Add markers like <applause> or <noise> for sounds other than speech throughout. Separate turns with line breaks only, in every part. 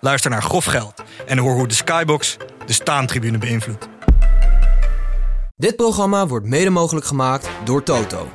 Luister naar Grof Geld en hoor hoe de Skybox de staantribune beïnvloedt.
Dit programma wordt mede mogelijk gemaakt door Toto.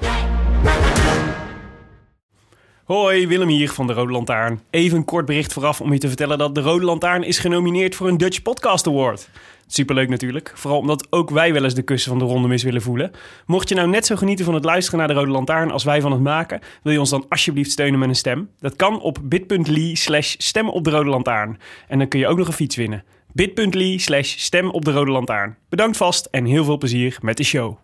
Hoi, Willem hier van de Rode Lantaarn. Even een kort bericht vooraf om je te vertellen dat de Rode Lantaarn is genomineerd voor een Dutch Podcast Award. Superleuk natuurlijk, vooral omdat ook wij wel eens de kussen van de ronde mis willen voelen. Mocht je nou net zo genieten van het luisteren naar de Rode Lantaarn als wij van het maken, wil je ons dan alsjeblieft steunen met een stem? Dat kan op bit.ly slash stem op de Rode Lantaarn. En dan kun je ook nog een fiets winnen. bit.ly slash stem op de Rode Lantaarn. Bedankt vast en heel veel plezier met de show.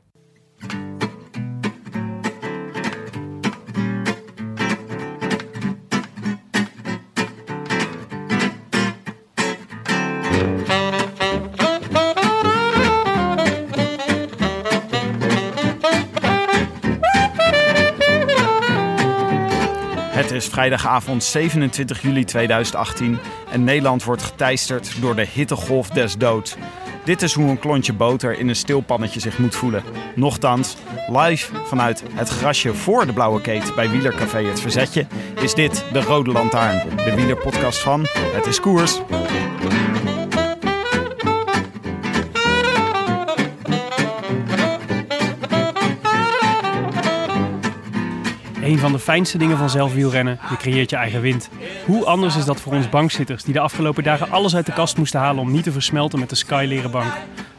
Is vrijdagavond 27 juli 2018 en Nederland wordt geteisterd door de hittegolf des doods. Dit is hoe een klontje boter in een stilpannetje zich moet voelen. Nochtans, live vanuit het grasje voor de Blauwe Keet bij Wielercafé Het Verzetje is dit de Rode Lantaarn, de wielerpodcast van Het is Koers.
Een van de fijnste dingen van zelfwielrennen, je creëert je eigen wind. Hoe anders is dat voor ons bankzitters die de afgelopen dagen alles uit de kast moesten halen om niet te versmelten met de Skyleren bank.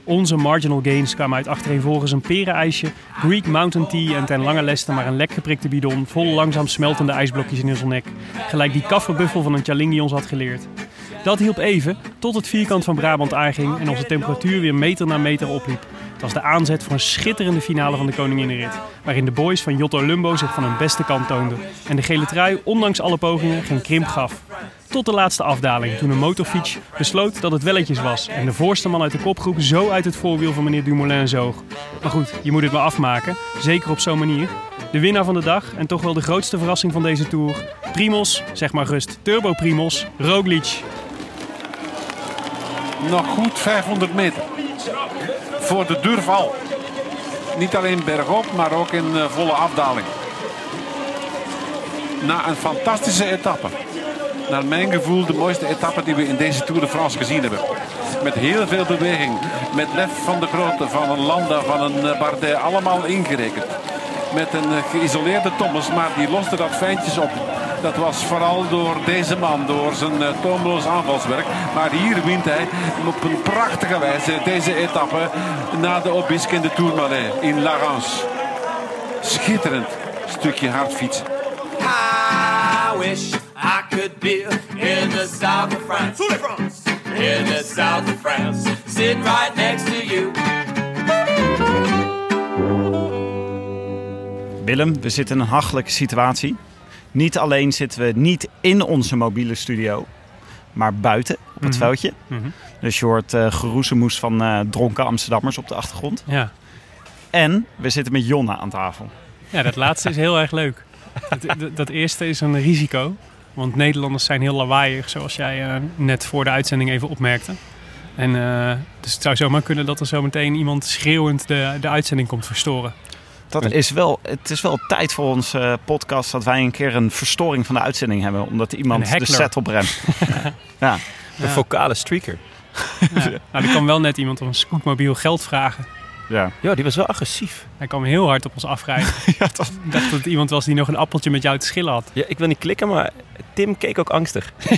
Onze marginal gains kwamen uit achtereenvolgens een perenijsje, Greek Mountain Tea en ten lange leste maar een lek geprikte bidon vol langzaam smeltende ijsblokjes in onze nek. Gelijk die kafferbuffel van een Chalingi ons had geleerd. Dat hielp even, tot het vierkant van Brabant aanging en onze temperatuur weer meter na meter opliep. Was de aanzet voor een schitterende finale van de Koninginnenrit. Waarin de boys van Jotto Lumbo zich van hun beste kant toonden. En de gele trui, ondanks alle pogingen, geen krimp gaf. Tot de laatste afdaling, toen een motorfiets besloot dat het welletjes was. En de voorste man uit de kopgroep zo uit het voorwiel van meneer Dumoulin zoog. Maar goed, je moet het maar afmaken. Zeker op zo'n manier. De winnaar van de dag en toch wel de grootste verrassing van deze Tour. Primos, zeg maar rust, Turbo Primos, Roglic.
Nog goed 500 meter. Voor de durf al. Niet alleen bergop, maar ook in uh, volle afdaling. Na een fantastische etappe. Naar mijn gevoel de mooiste etappe die we in deze Tour de France gezien hebben. Met heel veel beweging. Met Lef van de Grote, van een Landa, van een Bardet. Allemaal ingerekend. Met een uh, geïsoleerde Thomas, maar die loste dat fijntjes op. Dat was vooral door deze man, door zijn toomloos aanvalswerk. Maar hier wint hij op een prachtige wijze deze etappe na de Obisque in de Tourmalet in Larance. Schitterend stukje hard fietsen.
I wish I could be in the south of France. In the south of France. Sitting right next to you.
Willem, we zitten in een hachelijke situatie. Niet alleen zitten we niet in onze mobiele studio, maar buiten op het
Mhm.
veldje.
Mhm.
Dus je hoort uh, geroezemoes van eh, dronken Amsterdammers op de achtergrond.
Ja.
En we zitten met Jonna aan tafel.
ja, dat laatste is heel erg leuk. Dat, dat, dat eerste is een risico. Want Nederlanders zijn heel lawaaiig, zoals jij eh, net voor de uitzending even opmerkte. En, eh, dus het zou zomaar kunnen dat er zo meteen iemand schreeuwend de, de uitzending komt verstoren.
Dat is wel, het is wel tijd voor onze eh, podcast dat wij een keer een verstoring van de uitzending hebben. Omdat
Een
iemand de set opremt. <laughs> ja.
De vocale streaker. <laughs>
Ja. Nou, er kan wel net iemand op een scootmobiel geld vragen.
Ja.
Ja, die was wel agressief.
Hij kwam heel hard op ons afrijden. <laughs>
ja, dat...
Ik dacht dat het iemand was die nog een appeltje met jou te schillen had.
Ja, ik wil niet klikken, maar Tim keek ook angstig. <laughs>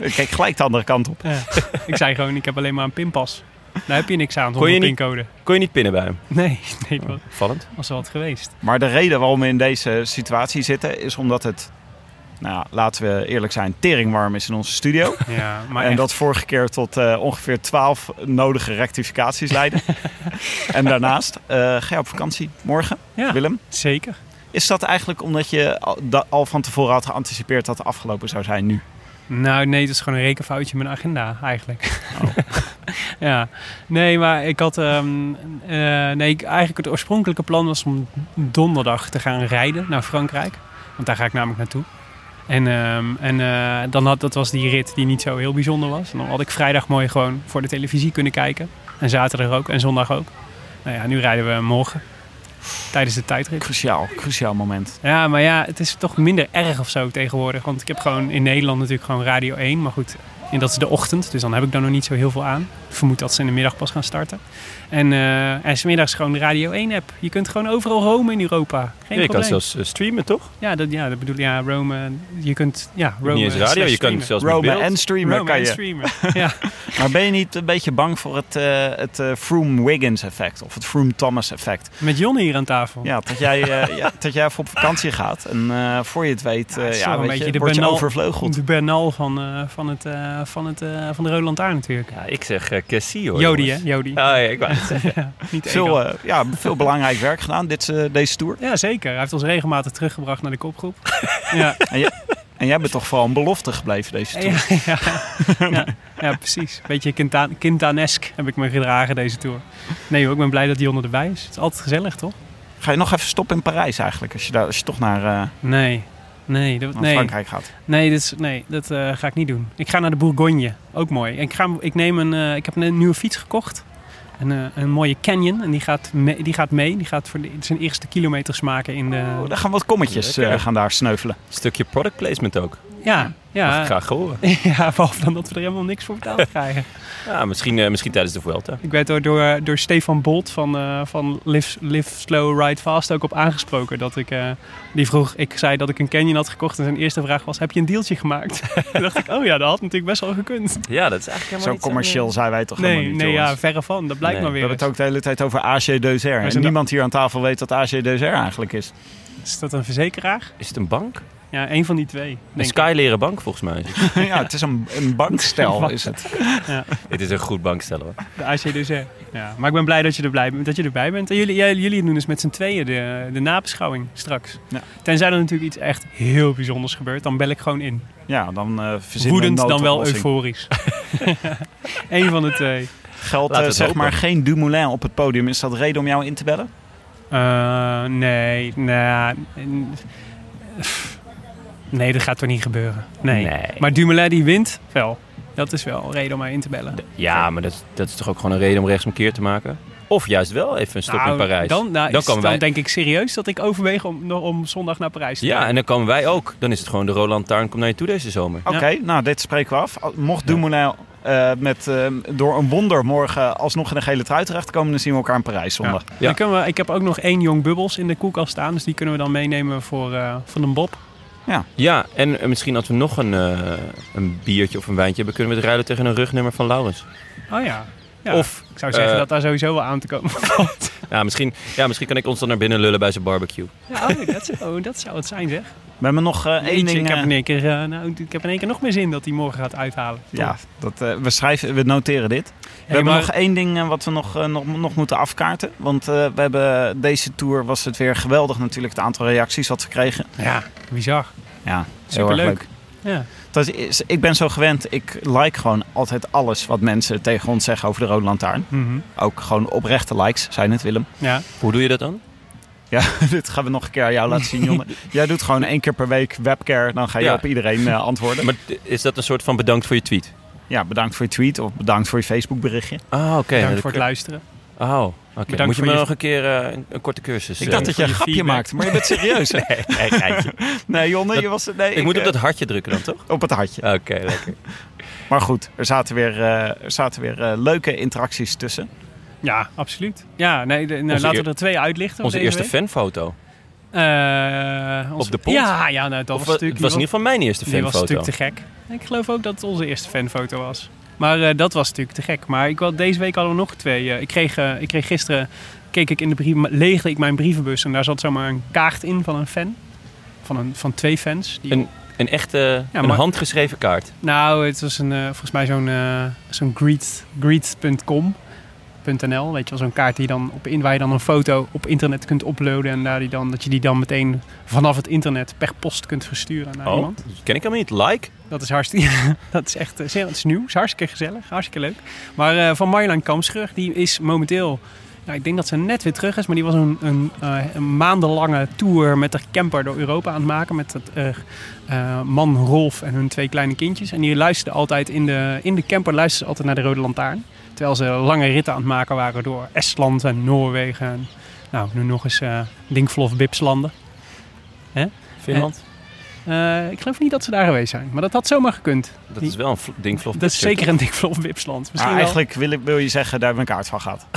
Ik Kijk gelijk de andere kant op.
Ja. Ik zei gewoon, ik heb alleen maar een pinpas. Daar heb je niks aan
Kon je
zonder
niet-
pincode.
Kon je niet pinnen bij hem?
Nee, nee, dat
Vallend.
was wel wat geweest.
Maar de reden waarom we in deze situatie zitten is omdat het, nou ja, laten we eerlijk zijn, teringwarm is in onze studio. <laughs>
Ja, maar
en
echt.
dat vorige keer tot eh, ongeveer 12 nodige rectificaties leidde. <laughs> en daarnaast eh, ga je op vakantie morgen,
Ja.
Willem.
Zeker.
Is dat eigenlijk omdat je al, da- al van tevoren had geanticipeerd dat het afgelopen zou zijn nu?
Nou, nee, het is gewoon een rekenfoutje in mijn agenda eigenlijk. <laughs> ja, nee, maar ik had... ehm, eh, nee, eigenlijk het oorspronkelijke plan was om donderdag te gaan rijden naar Frankrijk. Want daar ga ik namelijk naartoe. En, ehm, en eh, dan had, dat was die rit die niet zo heel bijzonder was. En dan had ik vrijdag mooi gewoon voor de televisie kunnen kijken. En zaterdag ook en zondag ook. Nou ja, nu rijden we morgen. Tijdens de tijdrit.
Cruciaal, cruciaal moment.
Ja, maar ja, het is toch minder erg of zo tegenwoordig. Want ik heb gewoon in Nederland natuurlijk gewoon Radio 1. Maar goed, en dat is de ochtend. Dus dan heb ik daar nog niet zo heel veel aan. Ik vermoed dat ze in de middag pas gaan starten. En, eh en smiddags gewoon de Radio 1 app. Je kunt gewoon overal roamen in Europa. Geen
Ja, je kan zelfs eh, streamen, toch?
Ja, dat, ja, dat bedoel ik. Ja, roamen. Je kunt, ja, roamen.
Niet eens radio, je
streamen.
zelfs beeld.
en streamen
Roamen
kan
en
je.
streamen. <laughs> ja.
Maar ben je niet een beetje bang voor het, eh het Froome-Wiggins effect? Of het Froome-Thomas effect?
Met Jon hier aan tafel.
Ja, dat jij, eh, ja, <laughs> dat jij even op vakantie gaat en eh, voor je het weet, eh, ja,
wel een
weet
beetje
je,
de
word je
Bernal-
overvleugeld.
De Bernal van, eh, van, het, eh, van, het, eh, van de Rode Lantaarn natuurlijk.
Ja, ik zeg uh, Cassie hoor.
Jody, hè? Jody.
Ah, ja, ik <laughs> zeggen.
Ja, niet
Veel, eh, ja, veel belangrijk werk gedaan dit, eh, deze tour.
Ja, zeker. Hij heeft ons regelmatig teruggebracht naar de kopgroep. <laughs> ja.
En jij bent toch vooral een belofte gebleven deze tour. <laughs>
Ja, ja, precies. Beetje Quintanesk heb ik me gedragen deze tour. Nee hoor, ik ben blij dat Jonne erbij is. Het is altijd gezellig, toch?
Ga je nog even stoppen in Parijs eigenlijk, als je, daar, als je toch naar, eh,
Nee. Nee, dat, nee.
Frankrijk gaat?
nee, dit is, nee dat ga ik niet doen. Ik ga naar de Bourgogne. Ook mooi. Ik, ga, ik, neem een, ik heb een nieuwe fiets gekocht. Een, eh, een mooie Canyon. En die gaat, mee, die gaat mee. Die gaat voor de, zijn eerste kilometers maken in de...
Oh, daar gaan wat kommetjes eh, gaan daar sneuvelen.
Stukje product placement ook.
Ja,
Mag
ja.
ik graag horen. <laughs>
ja, behalve dan dat we er helemaal niks voor betaald <laughs> krijgen.
Ja, misschien, eh, misschien tijdens de Vuelta.
Ik werd door, door, door Stefan Bolt van, eh, van Live, Live Slow Ride Fast ook op aangesproken. Dat ik, eh, die vroeg, ik zei dat ik een Canyon had gekocht en zijn eerste vraag was, heb je een dealtje gemaakt? <laughs> Toen dacht ik, oh ja, dat had natuurlijk best wel gekund.
Ja, dat is eigenlijk helemaal
Zo
niet
commercieel zijn wij toch helemaal
Nee,
niet,
nee ja, verre van. Dat blijkt
Nee,
maar
We
weer
hebben het ook de hele tijd over AG Deuzer. En niemand hier aan tafel weet wat AG Deuzer eigenlijk is.
Is dat een verzekeraar?
Is het een bank?
Ja, een van die twee.
Een skyleren bank volgens mij. <laughs> <laughs>
ja, het is een, een bankstel is het.
Dit is een goed bankstel hoor.
De ACDC. Ja, maar ik ben blij dat je, er blij, dat je erbij bent. En jullie, jullie doen dus met z'n tweeën de, de nabeschouwing straks.
Ja.
Tenzij er natuurlijk iets echt heel bijzonders gebeurt, dan bel ik gewoon in.
Ja, dan eh verzinnen we
Woedend dan wel euforisch. <laughs> Eén van de twee.
Geldt
Laten
eh,
we
zeg
het
maar geen Dumoulin op het podium. Is dat reden om jou in te bellen?
Eh, nee, nou, n- nee, dat gaat toch niet gebeuren. Nee.
Nee.
Maar Dumoulin die wint wel. Dat is wel een reden om mij in te bellen.
Ja, maar dat, is- dat is toch ook gewoon een reden om rechtsomkeer te maken? Of juist wel even een stop
Nou,
in Parijs.
Dan, nou,
Dan
dan
wij-
denk ik serieus dat ik overweeg om, om zondag naar Parijs te
Ja,
gaan.
en dan komen wij ook. Dan is het gewoon de Roland Taarn komt naar je toe deze zomer.
Oké, nou dit spreken we af. Mocht Dumoulin eh, met, eh, door een wonder morgen alsnog in een gele trui terechtkomen... dan zien we elkaar in Parijs zondag.
Ja.
Dan kunnen we, ik heb ook nog één jong bubbels in de koelkast staan. Dus die kunnen we dan meenemen voor, eh voor een bob.
Ja, en eh, misschien als we nog een, eh, een biertje of een wijntje hebben... kunnen we het ruilen tegen een rugnummer van Laurens.
Oh ja. ja.
Of,
ik zou zeggen dat daar sowieso wel aan te komen <laughs> valt.
ja misschien, ja, misschien kan ik ons dan naar binnen lullen bij zijn barbecue.
Ja, oh, dat, zou, dat zou het zijn zeg.
We hebben nog eh, één
Eentje,
ding...
ik, heb
eh,
in één keer, eh, nou, ik heb in één keer nog meer zin dat hij morgen gaat uithalen.
ja, dat, eh, we, schrijven, we noteren dit. We hebben
maar-
nog één ding wat we nog, nog, nog moeten afkaarten. Want eh, we hebben deze tour was het weer geweldig natuurlijk. Het aantal reacties wat we kregen.
Ja, bizar.
Ja, heel erg
Superleuk.
leuk.
Ja.
Dat is, ik ben zo gewend. Ik like gewoon altijd alles wat mensen tegen ons zeggen over de Rode Lantaarn.
Mhm.
Ook gewoon oprechte likes, zijn het Willem.
ja.
Hoe doe je dat dan?
Ja, <laughs> dit gaan we nog een keer aan jou laten zien, Jonne. <laughs> Jij doet gewoon één keer per week webcare. Dan ga je
Ja.
op iedereen eh, antwoorden.
Maar is dat een soort van bedankt voor je tweet?
Ja, bedankt voor je tweet of bedankt voor je Facebook berichtje.
Ah, oké.
Bedankt voor het luisteren.
Oh, oké.
Bedankt
Moet je
voor
me
je-
nog een keer eh, een, een korte cursus...
Ik
eh,
dacht dat je een
je
grapje
feedback.
maakte, maar je bent <laughs> serieus.
Nee, nee.
Nee, Jonne, je was... Nee,
Ik moet op
eh,
dat hartje drukken dan, toch?
op het hartje.
Oké, lekker.
Maar goed, er zaten weer, eh, er zaten weer eh, leuke interacties tussen.
Ja, absoluut. Ja, nee, de- nou, laten
eer-
we er twee uitlichten.
Onze eerste
week.
fanfoto.
Eh, onze-
Op de pont?
Ja, ja nou, dat
Of,
was
eh,
natuurlijk...
het was in ieder geval mijn eerste
Die was
fanfoto.
natuurlijk te gek. Ik geloof ook dat het onze eerste fanfoto was. Maar eh, dat was natuurlijk te gek. Maar ik, wel- deze week hadden we nog twee. eh, ik, kreeg, eh, ik kreeg gisteren, keek ik in de brieven, leegde ik mijn brievenbus en daar zat zomaar een kaart in van een fan. Van, een, van twee fans. Die,
Een, een echte
Ja,
een
maar-
handgeschreven kaart.
Nou, het was een, eh, volgens mij zo'n eh, zo'n greet, greet.com. kaart.nl. Weet je wel, zo'n kaart die dan op in, waar je dan een foto op internet kunt uploaden. En daar die dan, dat je die dan meteen vanaf het internet per post kunt versturen naar
Oh,
iemand.
ken ik helemaal niet. Like?
Dat is hartstikke, <laughs> dat is echt, eh, zeer- het is nieuw, het is hartstikke gezellig, hartstikke leuk. Maar eh, van Marjolein Kamschrug, die is momenteel, nou, ik denk dat ze net weer terug is, maar die was een, een, eh, een maandenlange tour met de camper door Europa aan het maken met het eh, eh, man Rolf en hun twee kleine kindjes. En die luisterden altijd in de, in de camper luisterden ze altijd naar de Rode Lantaarn. Terwijl ze lange ritten aan het maken waren door Estland en Noorwegen en nou, nu nog eens Dinkvlof Bipslanden.
Finland?
Eh, ik geloof niet dat ze daar geweest zijn, maar dat had zomaar gekund.
Dat is wel een vl- ding vlof.
Dat is zeker een Misschien wel.
eigenlijk wil, ik- wil je zeggen, daar hebben we een kaart van gehad. <laughs>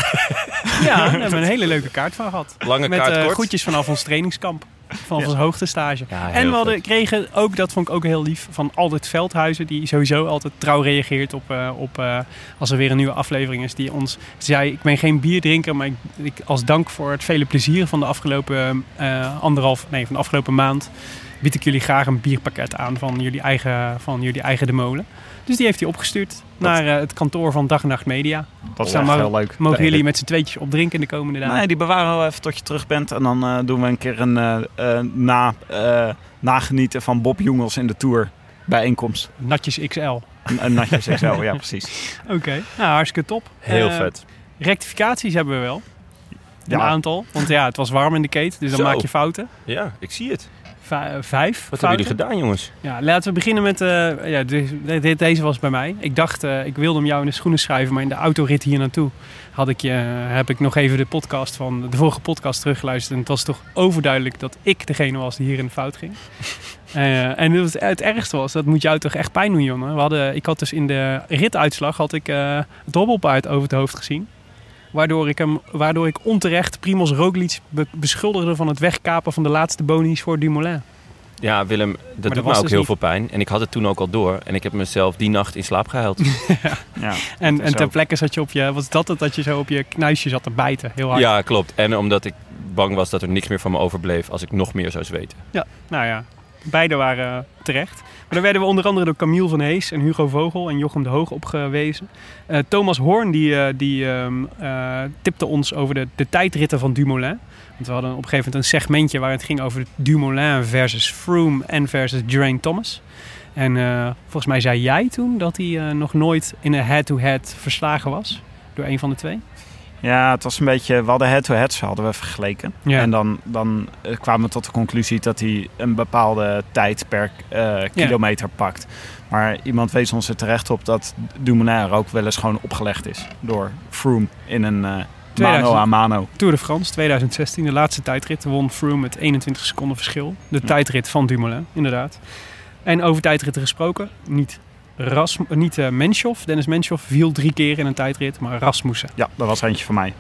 Ja, daar hebben we een hele leuke kaart van gehad.
Lange
Met
kaart
eh,
kort.
groetjes vanaf ons trainingskamp. Vanaf
Ja.
ons hoogtestage.
Ja,
en we hadden, kregen ook, dat vond ik ook heel lief, van Aldert Veldhuizen. Die sowieso altijd trouw reageert op, eh, op als er weer een nieuwe aflevering is. Die ons zei, ik ben geen bierdrinker, maar ik, ik, als dank voor het vele plezier van de afgelopen anderhalf, nee, van de afgelopen maand, bied ik jullie graag een bierpakket aan van jullie eigen, van jullie eigen de molen. Dus die heeft hij opgestuurd naar eh, het kantoor van Dag en Nacht Media.
Dat is
maar-
heel leuk.
Mogen jullie met z'n tweetjes opdrinken de komende dagen?
Nee, die bewaren we even tot je terug bent. En dan eh, doen we een keer een eh, na, eh, nagenieten van Bob Jongels in de Tour bijeenkomst.
Natjes XL. Oké,
Een, een natje XL, ja <laughs> precies.
nou, hartstikke top.
Heel vet.
Rectificaties hebben we wel. Een
Ja.
aantal. Want ja, het was warm in de keet, dus dan
Zo.
maak je fouten.
Ja, ik zie het.
Eh, vijf
Wat
fouten.
hebben jullie gedaan, jongens?
Ja, laten we beginnen met... eh, ja, de- de- de- deze was bij mij. Ik dacht, eh, ik wilde hem jou in de schoenen schrijven, maar in de autorit hier naartoe had ik, je, heb ik nog even de podcast van de vorige podcast teruggeluisterd. En het was toch overduidelijk dat ik degene was die hier in de fout ging. <laughs> Eh, en het, het ergste was, dat moet jou toch echt pijn doen, Jonne. We hadden, ik had dus in de rituitslag had ik, eh, het hobbelpaard over het hoofd gezien. Waardoor ik, hem, waardoor ik onterecht Primoz Roglic be- beschuldigde van het wegkapen van de laatste bonies voor Dumoulin.
Ja, Willem, dat
dat
doet
was
me ook
dus
heel
niet.
veel pijn. En ik had het toen ook al door. En ik heb mezelf die nacht in slaap gehuild. <laughs>
Ja.
En, en ter plekke zat je op je, was dat het dat je zo op je knuisje zat te bijten? Heel hard.
ja, klopt. En omdat ik bang was dat er niks meer van me overbleef als ik nog meer zou zweten.
Nou ja, beide waren terecht. Daar werden we onder andere door Camille van Hees en Hugo Vogel en Jochem de Hoog op gewezen. Eh, Thomas Hoorn die, eh, die ehm, eh, tipte ons over de, de tijdritten van Dumoulin. Want we hadden op een gegeven moment een segmentje waar het ging over Dumoulin versus Froome en versus Geraint Thomas. En volgens mij zei jij toen dat hij nog nooit in een head-to-head verslagen was door een van de twee.
Ja, het was een beetje... We hadden head-to-heads hadden we vergeleken.
Ja.
En dan, dan eh, kwamen we tot de conclusie dat hij een bepaalde tijd per eh, kilometer pakt. Maar iemand wees ons er terecht op dat Dumoulin er ook wel eens gewoon opgelegd is. Door Froome in een eh, mano
2000.
a mano.
Tour de France 2016, de laatste tijdrit, won Froome met 21 seconden verschil. De tijdrit van Dumoulin, inderdaad. En over tijdritten gesproken, niet, Ras, niet eh, Menschov. Dennis Menschov viel drie keer in een tijdrit, maar Rasmussen.
Ja, dat was eentje van mij.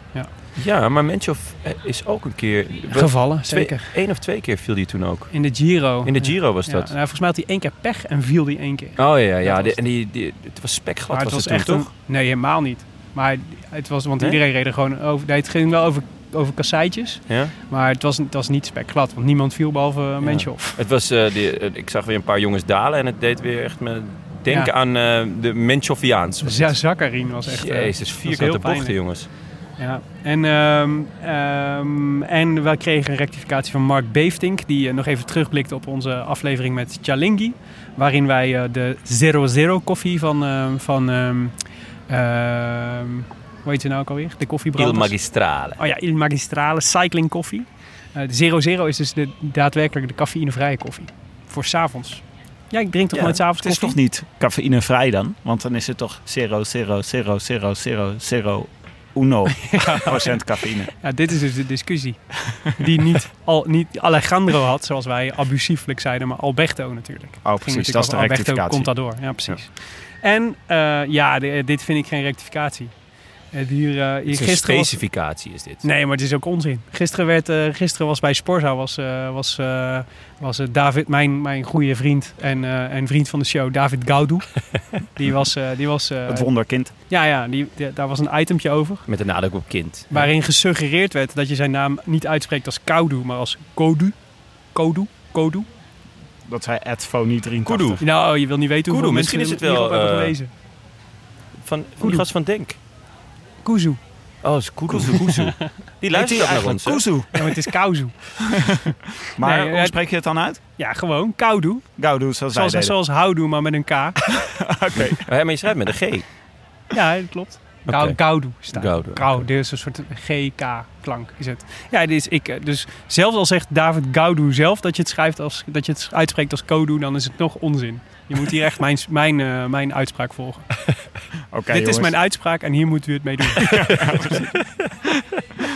Ja, maar Menchov eh, is ook een keer...
Gevallen,
Twee,
zeker.
Eén of twee keer viel die toen ook.
In de Giro.
In de Giro was
Ja,
dat.
nou, volgens mij had hij één keer pech en viel die één keer.
Oh ja, ja. ja. Die- en die, die, het was spekglad
maar het
was,
was
het toen,
echt
toch?
een... Nee, helemaal niet. Maar het was, want
Nee?
iedereen reed er gewoon over... Nee, het ging wel over, over kasseitjes.
Ja?
Maar het was, het was niet spekglad, want niemand viel behalve uh, Menschov.
Het was, eh, die, ik zag weer een paar jongens dalen en het deed weer echt me denken
Ja.
aan eh, de Menchoviaans.
Ja. Zakarin was echt... eh,
Jezus, vierkante bochten, jongens.
Ja, en, ehm, ehm, en we kregen een rectificatie van Mark Beeftink, die eh, nog even terugblikte op onze aflevering met Chalingi. Waarin wij de 00 koffie van, ehm, van hoe heet ze nou ook alweer? De
Il
koffiebranders.
Magistrale.
Oh ja, Il Magistrale Cycling Koffie. De 00 is dus de, daadwerkelijk de cafeïnevrije koffie. Voor s'avonds. Ja, ik drink toch
Ja,
nooit s'avonds
Het is
koffie?
toch niet cafeïnevrij dan? Want dan is het toch 0, 0, 0, 0, 0, 0, 1 procent cafeïne.
Ja, dit is dus de discussie. Die niet, al, niet Alejandro had, zoals wij abusieflijk zeiden, maar Alberto natuurlijk.
Oh, precies.
natuurlijk
Dat is de
Alberto
rectificatie.
Contador. Ja, precies. En eh, ja, dit vind ik geen rectificatie. Het hier, eh, hier
Het is een
gisteren was-
specificatie is dit.
Nee, maar het is ook onzin. Gisteren, werd, eh, gisteren was bij Sporza was, eh, was, eh, was David, mijn, mijn goede vriend en, eh, en vriend van de show, David Gaudu. <laughs> die was, eh, die was eh,
Het wonderkind.
ja, ja die, die- daar was een itempje over.
Met de nadruk op kind.
Waarin gesuggereerd werd dat je zijn naam niet uitspreekt als Koudu, maar als Kodu. Kodu? Kodu?
Dat zei Ed 83.
Kudu.
Nou, je wil niet weten hoeveel
Kudu,
mensen
misschien is het
hierop
wel,
hebben
eh,
gelezen.
Van, van die gast van Denk.
Kuzu.
Oh, is Kuzu. Kuzu. <laughs> Die luistert ook naar ons.
Kuzu.
Ja, maar het is Kauzu. <laughs>
Maar
Nee,
hoe
het-
spreek je het dan uit?
Ja, gewoon Kaudu.
Gaudu, zoals wij
Zoals,
deden.
zoals houdoe, maar met een K. <laughs>
Oké.
Oh, ja, maar je schrijft met een G.
Ja, dat klopt. Gaudu staat.
Gaudu,
Gaudu, dit is een soort GK-klank is het. Ja, dit is ik. eh, Dus zelfs al zegt David Gaudu zelf dat je het schrijft als dat je het uitspreekt als Kodu, dan is het nog onzin. Je moet hier echt mijn, mijn, eh, mijn uitspraak volgen. <laughs>
Oké,
Dit is mijn uitspraak en hier moeten we het mee doen. <laughs>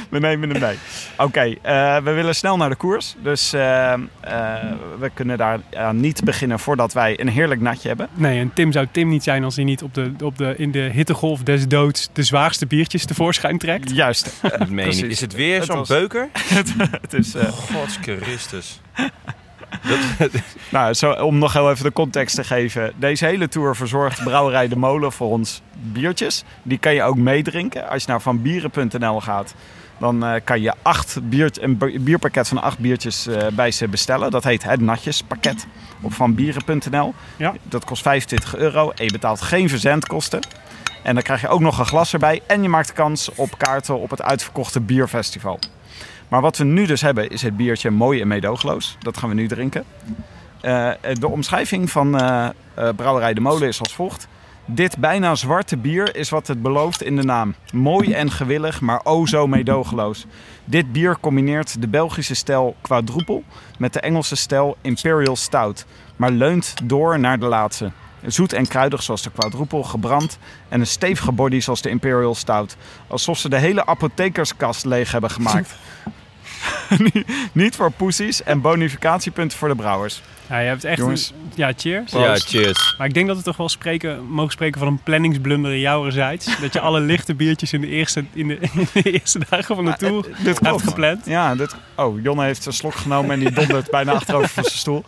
We nemen hem mee. Oké, eh, we willen snel naar de koers. Dus eh, eh, we kunnen daar niet beginnen voordat wij een heerlijk natje hebben.
Nee, en Tim zou Tim niet zijn als hij niet op de, op de, in de hittegolf des doods de zwaarste biertjes tevoorschijn trekt.
Juist.
Dat meen. Is het weer zo'n
was-
beuker? <laughs>
Het is, eh,
Gods Christus. <laughs>
nou, zo, om nog heel even de context te geven. Deze hele tour verzorgt Brouwerij de Molen voor ons biertjes. Die kan je ook meedrinken. Als je naar vanbieren.nl gaat, dan eh, kan je acht biert, een bi- bierpakket van acht biertjes eh, bij ze bestellen. Dat heet het Natjespakket op vanbieren.nl.
Ja.
Dat kost 25 euro en je betaalt geen verzendkosten. En dan krijg je ook nog een glas erbij. En je maakt kans op kaarten op het uitverkochte bierfestival. Maar wat we nu dus hebben is het biertje Mooi en Meedoogloos. Dat gaan we nu drinken. Eh, de omschrijving van eh, eh, Brouwerij de Molen is als volgt. Dit bijna zwarte bier is wat het belooft in de naam. Mooi en gewillig, maar o zo meedogenloos. Dit bier combineert de Belgische stijl quadruple met de Engelse stijl Imperial Stout, maar leunt door naar de laatste. Zoet en kruidig zoals de quadruple, gebrand en een stevige body zoals de Imperial Stout. Alsof ze de hele apothekerskast leeg hebben gemaakt. <laughs> Niet voor poesies en bonificatiepunten voor de brouwers.
Ja, je hebt echt
Jongens.
een- ja, cheers.
Ja, cheers.
Maar ik denk dat we toch wel spreken, mogen spreken van een planningsblunder in jouwerzijds. Dat je alle lichte biertjes in de eerste, in de, <laughs> in de eerste dagen van de tour
Dit
hebt
klopt.
gepland.
Ja, dit... oh, Jonne heeft een slok genomen en die dondert bijna achterover van zijn stoel.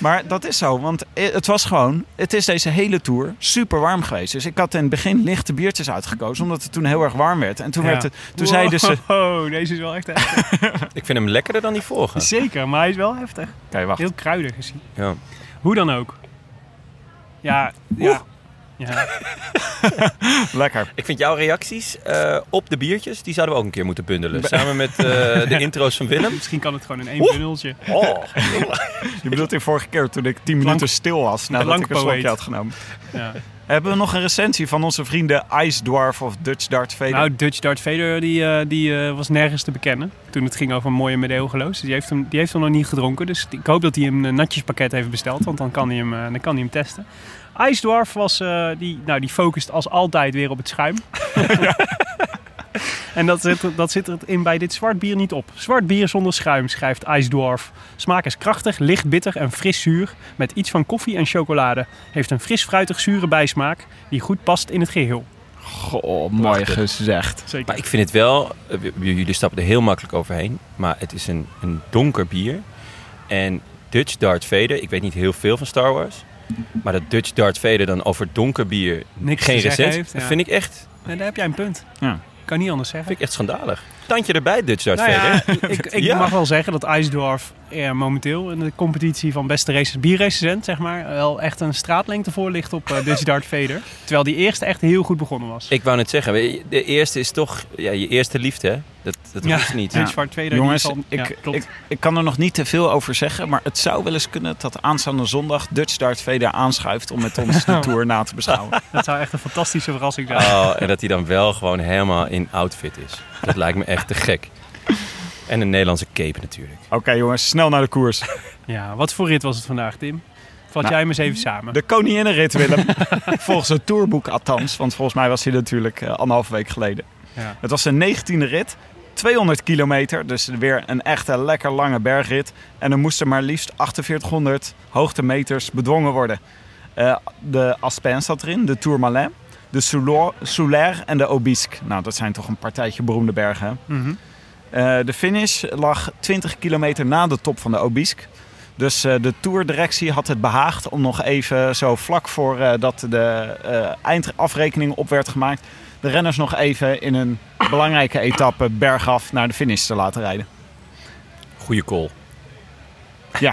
Maar dat is zo, want het was gewoon, het is deze hele tour super warm geweest. Dus ik had in het begin lichte biertjes uitgekozen, omdat het toen heel erg warm werd. En toen, werd het, toen zeiden ze...
Oh, deze is wel echt heftig. <laughs>
Ik vind hem lekkerder dan die vorige.
Zeker, maar hij is wel heftig.
Kijk, wacht.
Heel kruidig is hij.
Ja.
Hoe dan ook. Ja, ja. Ja. <laughs>
Lekker.
Ik vind jouw reacties eh, op de biertjes, die zouden we ook een keer moeten bundelen. Samen met eh, de <laughs> intro's van Willem.
Misschien kan het gewoon in één bundeltje.
Oh, <laughs>
Je bedoelt de vorige keer toen ik 10 minuten stil was nadat ik een slokje had genomen.
Ja.
Hebben we nog een recensie van onze vrienden Ice Dwarf of Dutch Dart Vader?
Nou, Dutch Darth Vader die, eh, die, was nergens te bekennen toen het ging over mooie medeogeloos. Die heeft, hem, die heeft hem nog niet gedronken. Dus ik hoop dat hij een natjespakket heeft besteld, want dan kan hij hem, dan kan hij hem testen. Ice Dwarf was, eh, die, nou, die focust als altijd weer op het schuim. <laughs> en dat zit, er- dat zit er in bij dit zwart bier niet op. Zwart bier zonder schuim, schrijft Ice Dwarf. Smaak is krachtig, licht bitter en fris zuur. Met iets van koffie en chocolade. Heeft een fris fruitig zure bijsmaak die goed past in het geheel.
Goh, mooi gezegd.
Zeker.
Maar ik vind het wel, eh, jullie stappen er heel makkelijk overheen, maar het is een, een donker bier. En Dutch Darth Vader, ik weet niet heel veel van Star Wars, maar dat Dutch Darth Vader dan over donker bier
Niks
geen recent,
heeft,
dat
ja.
vind ik echt,
Nee, daar heb jij een punt.
Ja.
Kan niet anders zeggen.
vind ik echt schandalig. Tandje erbij, Dutch Darth
Nou
Vader.
ik, ik <laughs>
Ja.
mag wel zeggen dat IJsdorf eh, momenteel in de competitie van beste races, bierrecensent, zeg maar, wel echt een straatlengte voor ligt op eh Dutch Dart Vader. Terwijl die eerste echt heel goed begonnen was.
Ik wou net zeggen, weet je, de eerste is toch ja, je eerste liefde, hè? Dat, dat
Ja.
hoeft niet.
Dutch Dart Vader.
Jongens,
al-
ik,
ja, klopt.
ik, ik kan er nog niet te veel over zeggen, maar het zou wel eens kunnen dat aanstaande zondag Dutch Dart Vader aanschuift om met ons de <laughs> tour na te beschouwen.
dat zou echt een fantastische verrassing zijn.
Oh, en dat hij dan wel gewoon helemaal in outfit is. Dat lijkt me echt te gek. En een Nederlandse cape natuurlijk.
Oké jongens, snel naar de koers. <laughs>
Ja, wat voor rit was het vandaag, Tim? Vat
Nou,
jij hem eens even samen.
De koninginnenrit, Willem. <laughs> Volgens het tourboek althans, want volgens mij was hij natuurlijk eh, anderhalve week geleden.
Ja.
Het was de 19e rit, 200 kilometer, dus weer een echte lekker lange bergrit. En er moesten maar liefst 4800 hoogtemeters bedwongen worden. Eh, de Aspen zat erin, de Tourmalet, de Soulor- Soulaire en de Obisque. Nou, dat zijn toch een partijtje beroemde bergen. hè?
Mhm.
Eh, de finish lag 20 kilometer na de top van de Obisque. Dus eh, de tourdirectie had het behaagd om nog even zo vlak voor eh, dat de eh, eindafrekening op werd gemaakt... de renners nog even in een belangrijke etappe bergaf naar de finish te laten rijden.
Goeie call.
Ja,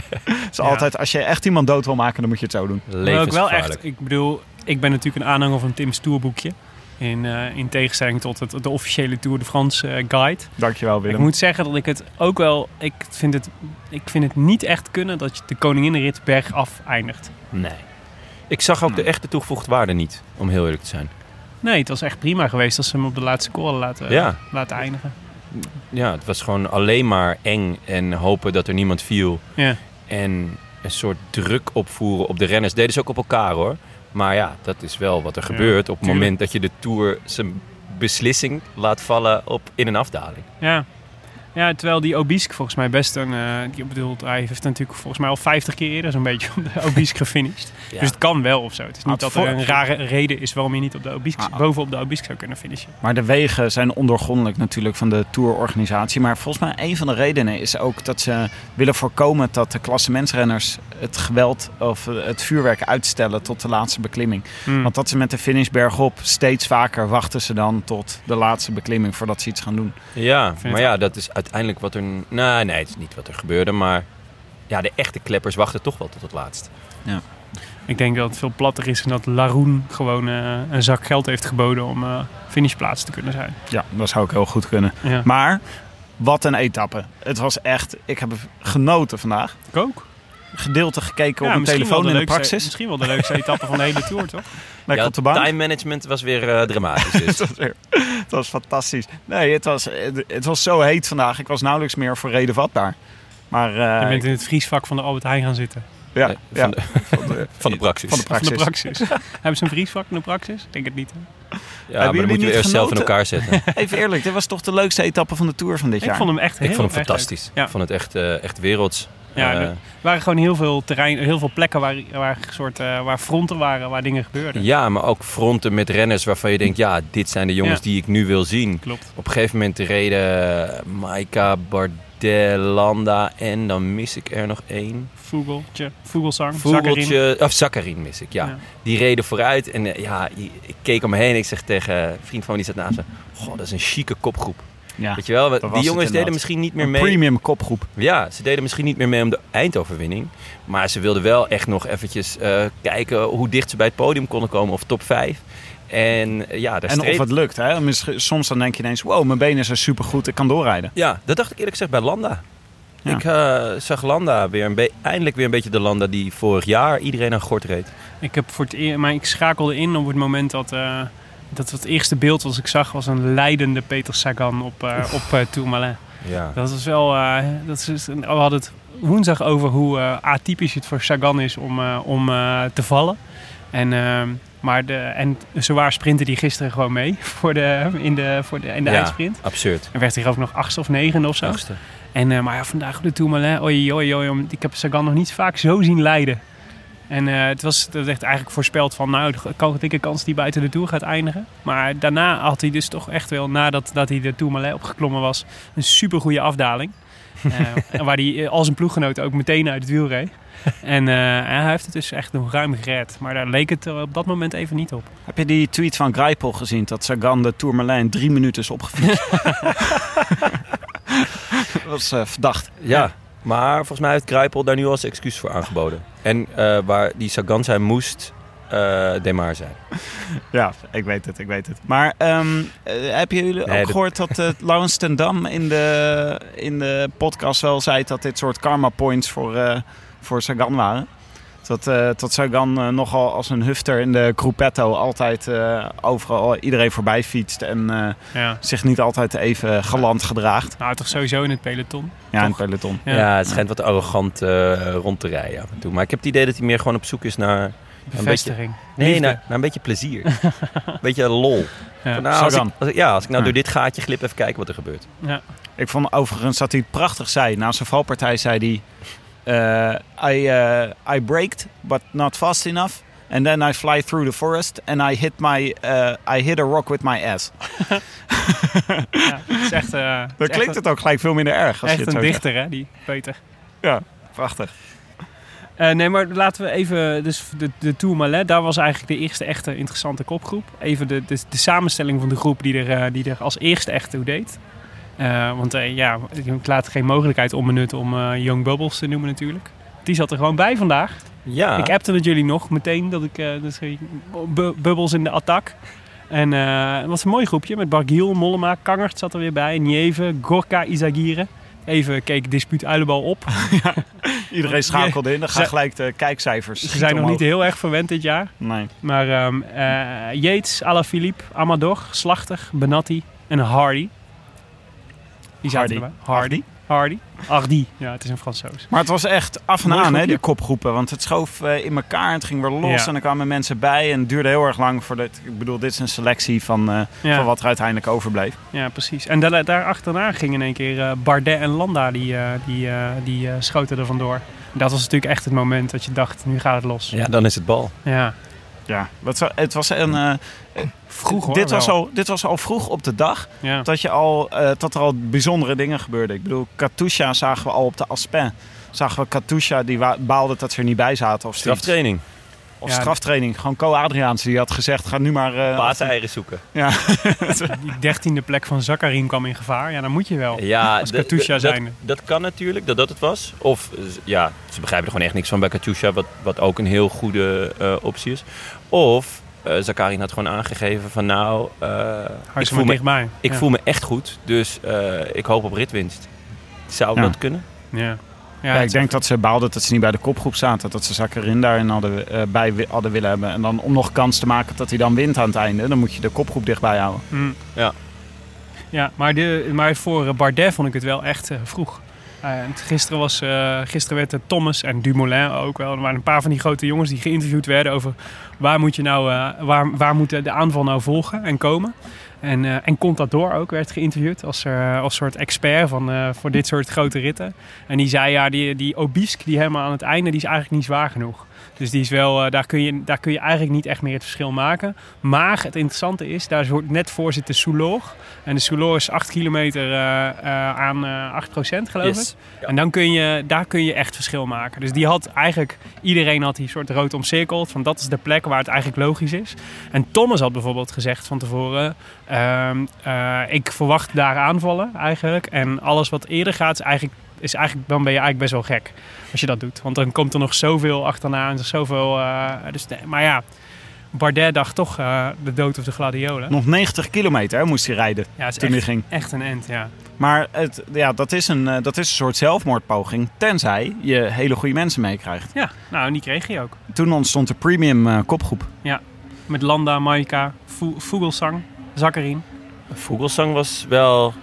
<laughs> dus altijd als je echt iemand dood wil maken, dan moet je het zo doen.
Maar ook wel echt, ik bedoel, ik ben natuurlijk een aanhanger van Tim's tourboekje. In, eh, in tegenstelling tot het, de officiële Tour de France eh, guide.
Dankjewel
Ik
Willem.
moet zeggen dat ik het ook wel... Ik vind het, ik vind het niet echt kunnen dat je de koninginrit bergaf eindigt.
Nee. Ik zag ook de echte toegevoegde waarde niet, om heel eerlijk te zijn.
Nee, het was echt prima geweest als ze hem op de laatste call laten,
Ja.
laten eindigen.
Ja, het was gewoon alleen maar eng en hopen dat er niemand viel.
Ja.
En een soort druk opvoeren op de renners. Deden ze ook op elkaar hoor. Maar ja, dat is wel wat er gebeurt op het moment dat je de Tour zijn beslissing laat vallen op, in een afdaling.
Ja. Ja, terwijl die Obisque volgens mij best een... eh ik bedoel, hij heeft natuurlijk volgens mij al 50 keer eerder zo'n beetje op de <laughs> Obisque gefinished.
Ja.
Dus het kan wel of zo. Het is niet dat
voor-
er een rare reden is waarom je niet op de Obisque,
Ah.
bovenop de Obisque zou kunnen finishen.
Maar de wegen zijn ondorgrondelijk natuurlijk van de tourorganisatie. Maar volgens mij een van de redenen is ook dat ze willen voorkomen dat de klassementsrenners het geweld of het vuurwerk uitstellen tot de laatste beklimming.
Hmm.
Want dat ze met de finish bergop steeds vaker wachten ze dan tot de laatste beklimming voordat ze iets gaan doen.
Ja, maar ja, dat is uiteindelijk wat er... Nou, nee, het is niet wat er gebeurde, maar... Ja, de echte kleppers wachten toch wel tot het laatst.
Ik denk dat het veel platter is en dat Laroen gewoon eh, een zak geld heeft geboden om eh finishplaats te kunnen zijn.
Ja, dat zou ook heel goed kunnen.
Ja.
Maar wat een etappe. Het was echt, ik heb genoten vandaag.
Ik ook.
Gedeelte gekeken
Ja,
op mijn telefoon in de
leukste-
praxis.
Misschien wel de leukste etappe van de hele Tour, toch?
Lekker
ja,
op de bank.
time management was weer eh, dramatisch. Dus. <laughs>
het, was weer- het was fantastisch. Nee, het was, het, het was zo heet vandaag. Ik was nauwelijks meer voor reden vatbaar. Maar eh,
Je bent in het vriesvak van de Albert Heijn gaan zitten.
Ja,
Nee,
ja,
van, de,
van de, <laughs>
van de praxis.
Van de
Van de
praxis.
praxis. <laughs> Hebben ze een vriesvak in de praxis? Ik denk het niet. hè?
Ja,
Hebben
maar dan
jullie
moeten we eerst zelf in elkaar zetten. <laughs>
Even eerlijk, dit was toch de leukste etappe van de Tour van dit
Ik
jaar?
vond hem echt heel
Ik vond hem fantastisch.
Ja.
Ik vond het echt, eh, echt werelds.
Ja,
Eh,
er waren gewoon heel veel terrein, heel veel plekken waar, waar, soort, eh, waar fronten waren, waar dingen gebeurden.
ja, maar ook fronten met renners waarvan je denkt... ja, dit zijn de jongens
Ja.
die ik nu wil zien.
Klopt.
Op een gegeven moment reden Maika, Bardet, Landa en dan mis ik er nog één.
Vogeltje, Vogelsang.
Vogeltje, of Zakkarin mis ik, ja.
Ja.
Die reden vooruit en eh, ja, ik keek om me heen en ik zeg tegen een vriend van me die zat naast me... Goh, dat is een chique kopgroep.
ja,
Weet je wel, die jongens deden misschien niet meer
een
mee...
premium kopgroep.
Ja, ze deden misschien niet meer mee om de eindoverwinning. Maar ze wilden wel echt nog eventjes eh, kijken hoe dicht ze bij het podium konden komen. Of top 5. En ja, daar
En of het lukt. Hè? Soms dan denk je ineens, wow, mijn benen zijn supergoed, ik kan doorrijden.
Ja, dat dacht ik eerlijk gezegd bij Landa.
Ja.
Ik eh, zag Landa weer een eindelijk weer een beetje de Landa die vorig jaar iedereen aan gort reed.
Ik, heb voor het eer, maar ik schakelde in op het moment dat, eh, dat het eerste beeld wat ik zag was een leidende Peter Sagan op, eh op eh, Tourmalet.
Ja.
Dat was wel, eh, dat is, we hadden het woensdag over hoe eh, atypisch het voor Sagan is om, eh, om eh, te vallen. En, ehm, maar de, en zowaar sprintte die gisteren gewoon mee <laughs> voor de, in de, voor de, in de
Ja,
eindsprint.
absurd.
En werd hij ook nog achtste of negende of zo.
Achtste.
En, eh, maar ja, vandaag op de Tourmalet, oei, oei, oei, ik heb Sagan nog niet vaak zo zien leiden. En eh, het was werd eigenlijk voorspeld van, nou, de kan- dikke kans die buiten de Tour gaat eindigen. Maar daarna had hij dus toch echt wel, nadat dat hij de Tourmalet opgeklommen was, een supergoeie afdaling. Eh, waar hij eh, als zijn ploeggenoot ook meteen uit het wiel reed. <laughs> En eh, en hij heeft het dus echt nog ruim gered. Maar daar leek het op dat moment even niet op.
Heb je die tweet van Greipel gezien dat Sagan de Tourmalet in drie minuten is opgefietst? <laughs> dat was eh, verdacht.
Ja, maar volgens mij heeft Grijpel daar nu al zijn excuus voor aangeboden. En eh, waar die Sagan zijn moest, eh Demar zijn. <laughs>
Ja, ik weet het, ik weet het. Maar ehm, eh, heb je jullie
Nee,
ook
dat-
gehoord dat uh, <laughs> Laurens ten Dam in de, in de podcast wel zei dat dit soort karma points voor, eh, voor Sagan waren? Dat, eh dat Sagan nogal als een hufter in de Gruppetto altijd eh, overal iedereen voorbij fietst en eh,
Ja.
zich niet altijd even galant gedraagt.
Nou, toch sowieso in het peloton.
Ja, in het peloton.
Ja, het schijnt wat arrogant rond te rijden af en toe. Maar ik heb het idee dat hij meer gewoon op zoek is naar...
Bevestiging.
Nee,
Liefde.
naar, naar een beetje plezier. een <laughs> beetje lol.
Ja.
Van, nou, als ik,
Sagan.
als ik- ja, als ik nou
Ja.
door dit gaatje glip, even kijken wat er gebeurt.
Ja.
Ik vond overigens dat hij het prachtig zei. Na zijn valpartij zei hij... eh, I, eh, I braked, but not fast enough. And then I fly through the forest and I hit, my, eh, I hit a rock with my ass. <laughs>
Ja, het is echt, eh,
Dan klinkt het ook gelijk veel minder erg. Als
Echt
je het
een dichter, hè, die Peter.
Ja, prachtig.
Eh, nee, maar laten we even... Dus de, de Tourmalet, daar was eigenlijk de eerste echte interessante kopgroep. Even de, de, de samenstelling van de groep die er, eh, die er als eerste echt toe deed. Eh, want ja, ik laat geen mogelijkheid onbenut om Young Bubbles te noemen natuurlijk. Die zat er gewoon bij vandaag.
Ja,
Ik appte het jullie nog meteen dat ik... dus, Bu- Bubbles in de attack. En het was een mooi groepje met Bargiel, Mollema, Kangert zat er weer bij, Nieve, Gorka, Izagire. Even keek dispuut Uilenbal op. <laughs>
Iedereen <laughs> schakelde in. Dan gaan gelijk de kijkcijfers.
Ze zijn nog niet heel erg verwend dit jaar.
Nee.
Maar ehm eh, Yates, Alaphilippe, Amador, Slachter, Benatti en Hardy. Die zaten
Hardy.
erbij. Hardy. Hardy. Hardy. Ja, het is een Fransoos.
Maar het was echt af en
Mooi
aan, hè, die kopgroepen. Want het schoof eh, in elkaar en het ging weer los.
Ja.
En er kwamen mensen bij. En het duurde heel erg lang voordat... Ik bedoel, dit is een selectie van, eh,
Ja.
van wat er uiteindelijk overbleef.
Ja, precies. En daar, daar achterna gingen in één keer eh, Bardet en Landa, die, eh, die, eh, die eh, schoten er vandoor. Dat was natuurlijk echt het moment dat je dacht, nu gaat het los.
Ja, dan is het bal.
Ja.
Ja, het was, het was een...
Vroeg hoor,
dit, was
wel.
al, dit was al vroeg op de dag
Ja.
dat, je al, eh, dat er al bijzondere dingen gebeurden. Ik bedoel, Katusha zagen we al op de Aspen. Zagen we Katusha, die baalde dat ze er niet bij zaten. Of.
Straftraining.
Of
Ja.
straftraining. Gewoon Co Adriaanse, die had gezegd, ga nu maar... eh,
Paaseieren zoeken.
ja. <laughs>
Die dertiende plek van Zakarin kwam in gevaar. Ja, dan moet je wel.
Ja,
Als Katusha
d- dat, kan natuurlijk, dat dat het was. Of ja, ze begrijpen er gewoon echt niks van bij Katusha, wat, wat ook een heel goede eh, optie is. Of eh Zakarin had gewoon aangegeven van nou, eh, ik, voel me, ik
ja.
voel me echt goed, dus eh, ik hoop op ritwinst. Zou
Ja.
dat kunnen?
Ja. Ja,
ik denk dat ze baalden dat ze niet bij de kopgroep zaten. Dat ze Zakarin daarin hadden, eh, bij hadden willen hebben. En dan om nog kans te maken dat hij dan wint aan het einde, dan moet je de kopgroep dichtbij houden.
Mm.
Ja.
Ja, maar, de, maar voor Bardet vond ik het wel echt vroeg. Eh, gisteren, was, eh, gisteren werd Thomas en Dumoulin ook wel. Er waren een paar van die grote jongens die geïnterviewd werden over waar moet, je nou, eh, waar, waar moet de aanval nou volgen en komen. En, eh en Contador ook werd geïnterviewd als, als soort expert van, voor dit soort grote ritten. En die zei, ja, die, die Obisque die helemaal aan het einde, die is eigenlijk niet zwaar genoeg. Dus die is wel, eh, daar, kun je, daar kun je eigenlijk niet echt meer het verschil maken. Maar het interessante is, daar wordt net voor zit de Soulor. En de Soulor is 8 kilometer eh, eh, aan eh 8% geloof
Yes.
ik.
Ja.
En dan kun je, daar kun je echt verschil maken. Dus die had eigenlijk, iedereen had die soort rood omcirkeld. Van dat is de plek waar het eigenlijk logisch is. En Thomas had bijvoorbeeld gezegd van tevoren, ehm, eh, ik verwacht daar aanvallen eigenlijk. En alles wat eerder gaat is eigenlijk, is eigenlijk, dan ben je eigenlijk best wel gek als je dat doet. Want dan komt er nog zoveel achterna en zoveel... eh, dus, de- maar ja, Bardet dacht toch eh, de dood of de gladiolen.
Nog 90 kilometer hè, moest hij rijden
Ja,
toen hij
echt,
ging.
echt een end, ja.
Maar het, ja, dat, is een, eh, dat is een soort zelfmoordpoging. Tenzij je hele goede mensen meekrijgt.
Ja, nou, en die kreeg hij ook.
Toen ontstond de premium eh, kopgroep.
Met Landa, Maika, Vo- Vogelsang, Zakarin.
Vogelsang was wel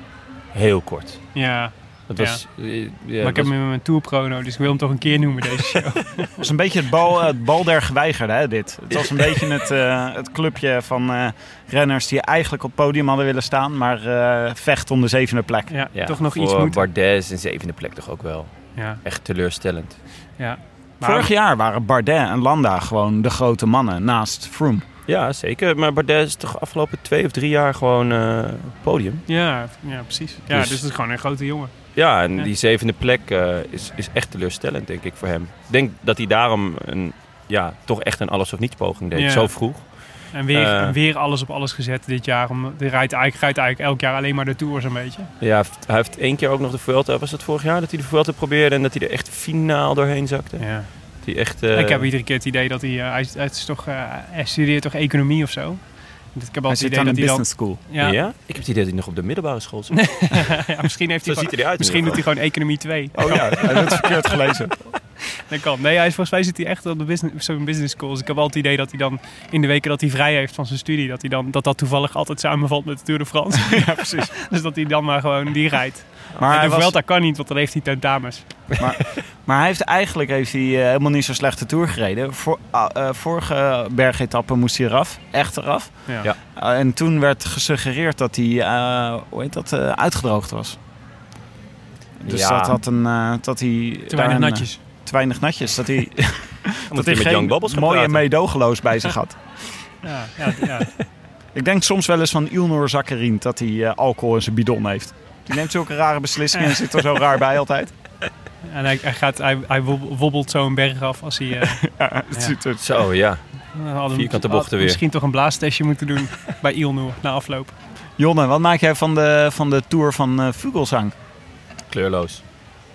heel kort.
Ja,
Was, eh, ja,
maar ik heb hem in mijn tourprono, dus ik wil hem toch een keer noemen deze show. <laughs>
Het was een beetje het bal, eh, het bal der geweigerden, hè, dit. Het was een beetje het, eh, het clubje van eh, renners die eigenlijk op het podium hadden willen staan, maar eh vecht om de zevende plek.
Ja,
ja,
toch nog
voor
iets moeten.
Bardet is een zevende plek toch ook wel
Ja,
echt teleurstellend.
ja. Maar,
Vorig jaar waren Bardet en Landa gewoon de grote mannen naast Froome.
Ja, zeker. Maar Bardet is toch afgelopen twee of drie jaar gewoon eh, podium.
Ja, ja, precies. Ja,
Dus-
dus, het is gewoon een grote jongen.
Ja, en
Ja.
die zevende plek eh, is, is echt teleurstellend, denk ik, voor hem. Ik denk dat hij daarom een, ja, toch echt een alles of niets poging deed.
Ja.
Zo vroeg.
En weer,
Eh.
en weer alles op alles gezet dit jaar. Om, die rijdt eigenlijk, rijdt eigenlijk elk jaar alleen maar de Tours een beetje.
Ja, hij heeft- één keer ook nog de Vuelta, was het vorig jaar, dat hij de Vuelta probeerde en dat hij er echt finaal doorheen zakte.
Ja.
Die echt, eh,
ik heb iedere keer het idee dat hij... hij, is- toch, hij studeert toch economie of zo? Dus ik heb
Hij zit
het
aan
idee
een
dat hij dan...
business school.
ja.
Ja,
Ik heb het idee dat hij nog op de middelbare school zit. <laughs>
ja, misschien heeft hij
ziet eruit.
misschien doet hij gewoon economie 2.
Oh ja, <laughs> hij heeft het verkeerd gelezen.
Dat kan. Nee, hij is, volgens mij zit hij echt op de business, zo'n business school. Dus ik heb altijd het idee dat hij dan in de weken dat hij vrij heeft van zijn studie, dat hij dan, dat, dat toevallig altijd samenvalt met de Tour de France. <laughs>
ja, precies.
dus dat hij dan maar gewoon die rijdt.
Maar
en de
was,
Vuelta kan niet, want dan heeft hij tentamens.
maar hij heeft eigenlijk heeft hij, eh, helemaal niet zo slechte tour gereden. Voor, eh, vorige bergetappe moest hij eraf, echt eraf.
Ja.
Ja.
Uh, en toen werd gesuggereerd dat hij, eh, hoe heet dat, eh, uitgedroogd was. Dus
Ja.
dat, had een, eh, dat hij...
Te weinig natjes.
eh, te weinig natjes. Dat hij, <laughs> <laughs> dat
hij
hij
met Young
geen mooie meedogenloos bij zich <laughs> had.
Ja, ja, ja.
Ik denk soms wel eens van Ilnur Zakarin dat hij eh, alcohol in zijn bidon heeft. Die neemt zulke rare beslissingen en zit er zo raar bij altijd.
En hij, hij, gaat, hij, hij wob- wobbelt zo een berg af als hij... eh, <laughs>
Ja, het
Ja.
ziet er-
Zo, ja.
hadden
Vierkante
had
bochten weer.
Misschien toch een blaastestje moeten doen <laughs> bij Ilnoer na afloop.
Jonne, wat maak jij van de, van de tour van eh Vogelsang?
Kleurloos.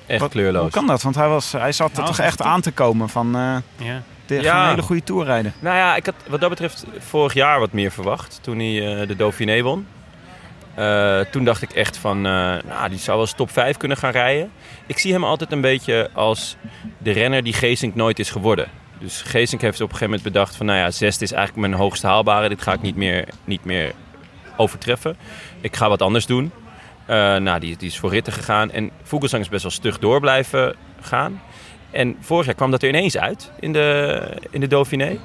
Echt
Wat-
kleurloos.
Hoe kan dat? Want hij, was, hij zat er
Nou,
toch echt aan te komen van... eh,
Ja.
Een hele goede tour rijden.
Nou ja, ik had wat dat betreft vorig jaar wat meer verwacht toen hij eh, de Dauphiné won. Eh, toen dacht ik echt van, eh, nou, die zou wel eens top 5 kunnen gaan rijden. Ik zie hem altijd een beetje als de renner die Geesink nooit is geworden. Dus Geesink heeft op een gegeven moment bedacht van, nou ja, zesde is eigenlijk mijn hoogst haalbare. Dit ga ik niet meer, niet meer overtreffen. Ik ga wat anders doen. Eh, nou, die, die is voor ritten gegaan. En Vogelsang is best wel stug door blijven gaan. En vorig jaar kwam dat er ineens uit in de, in de Dauphiné.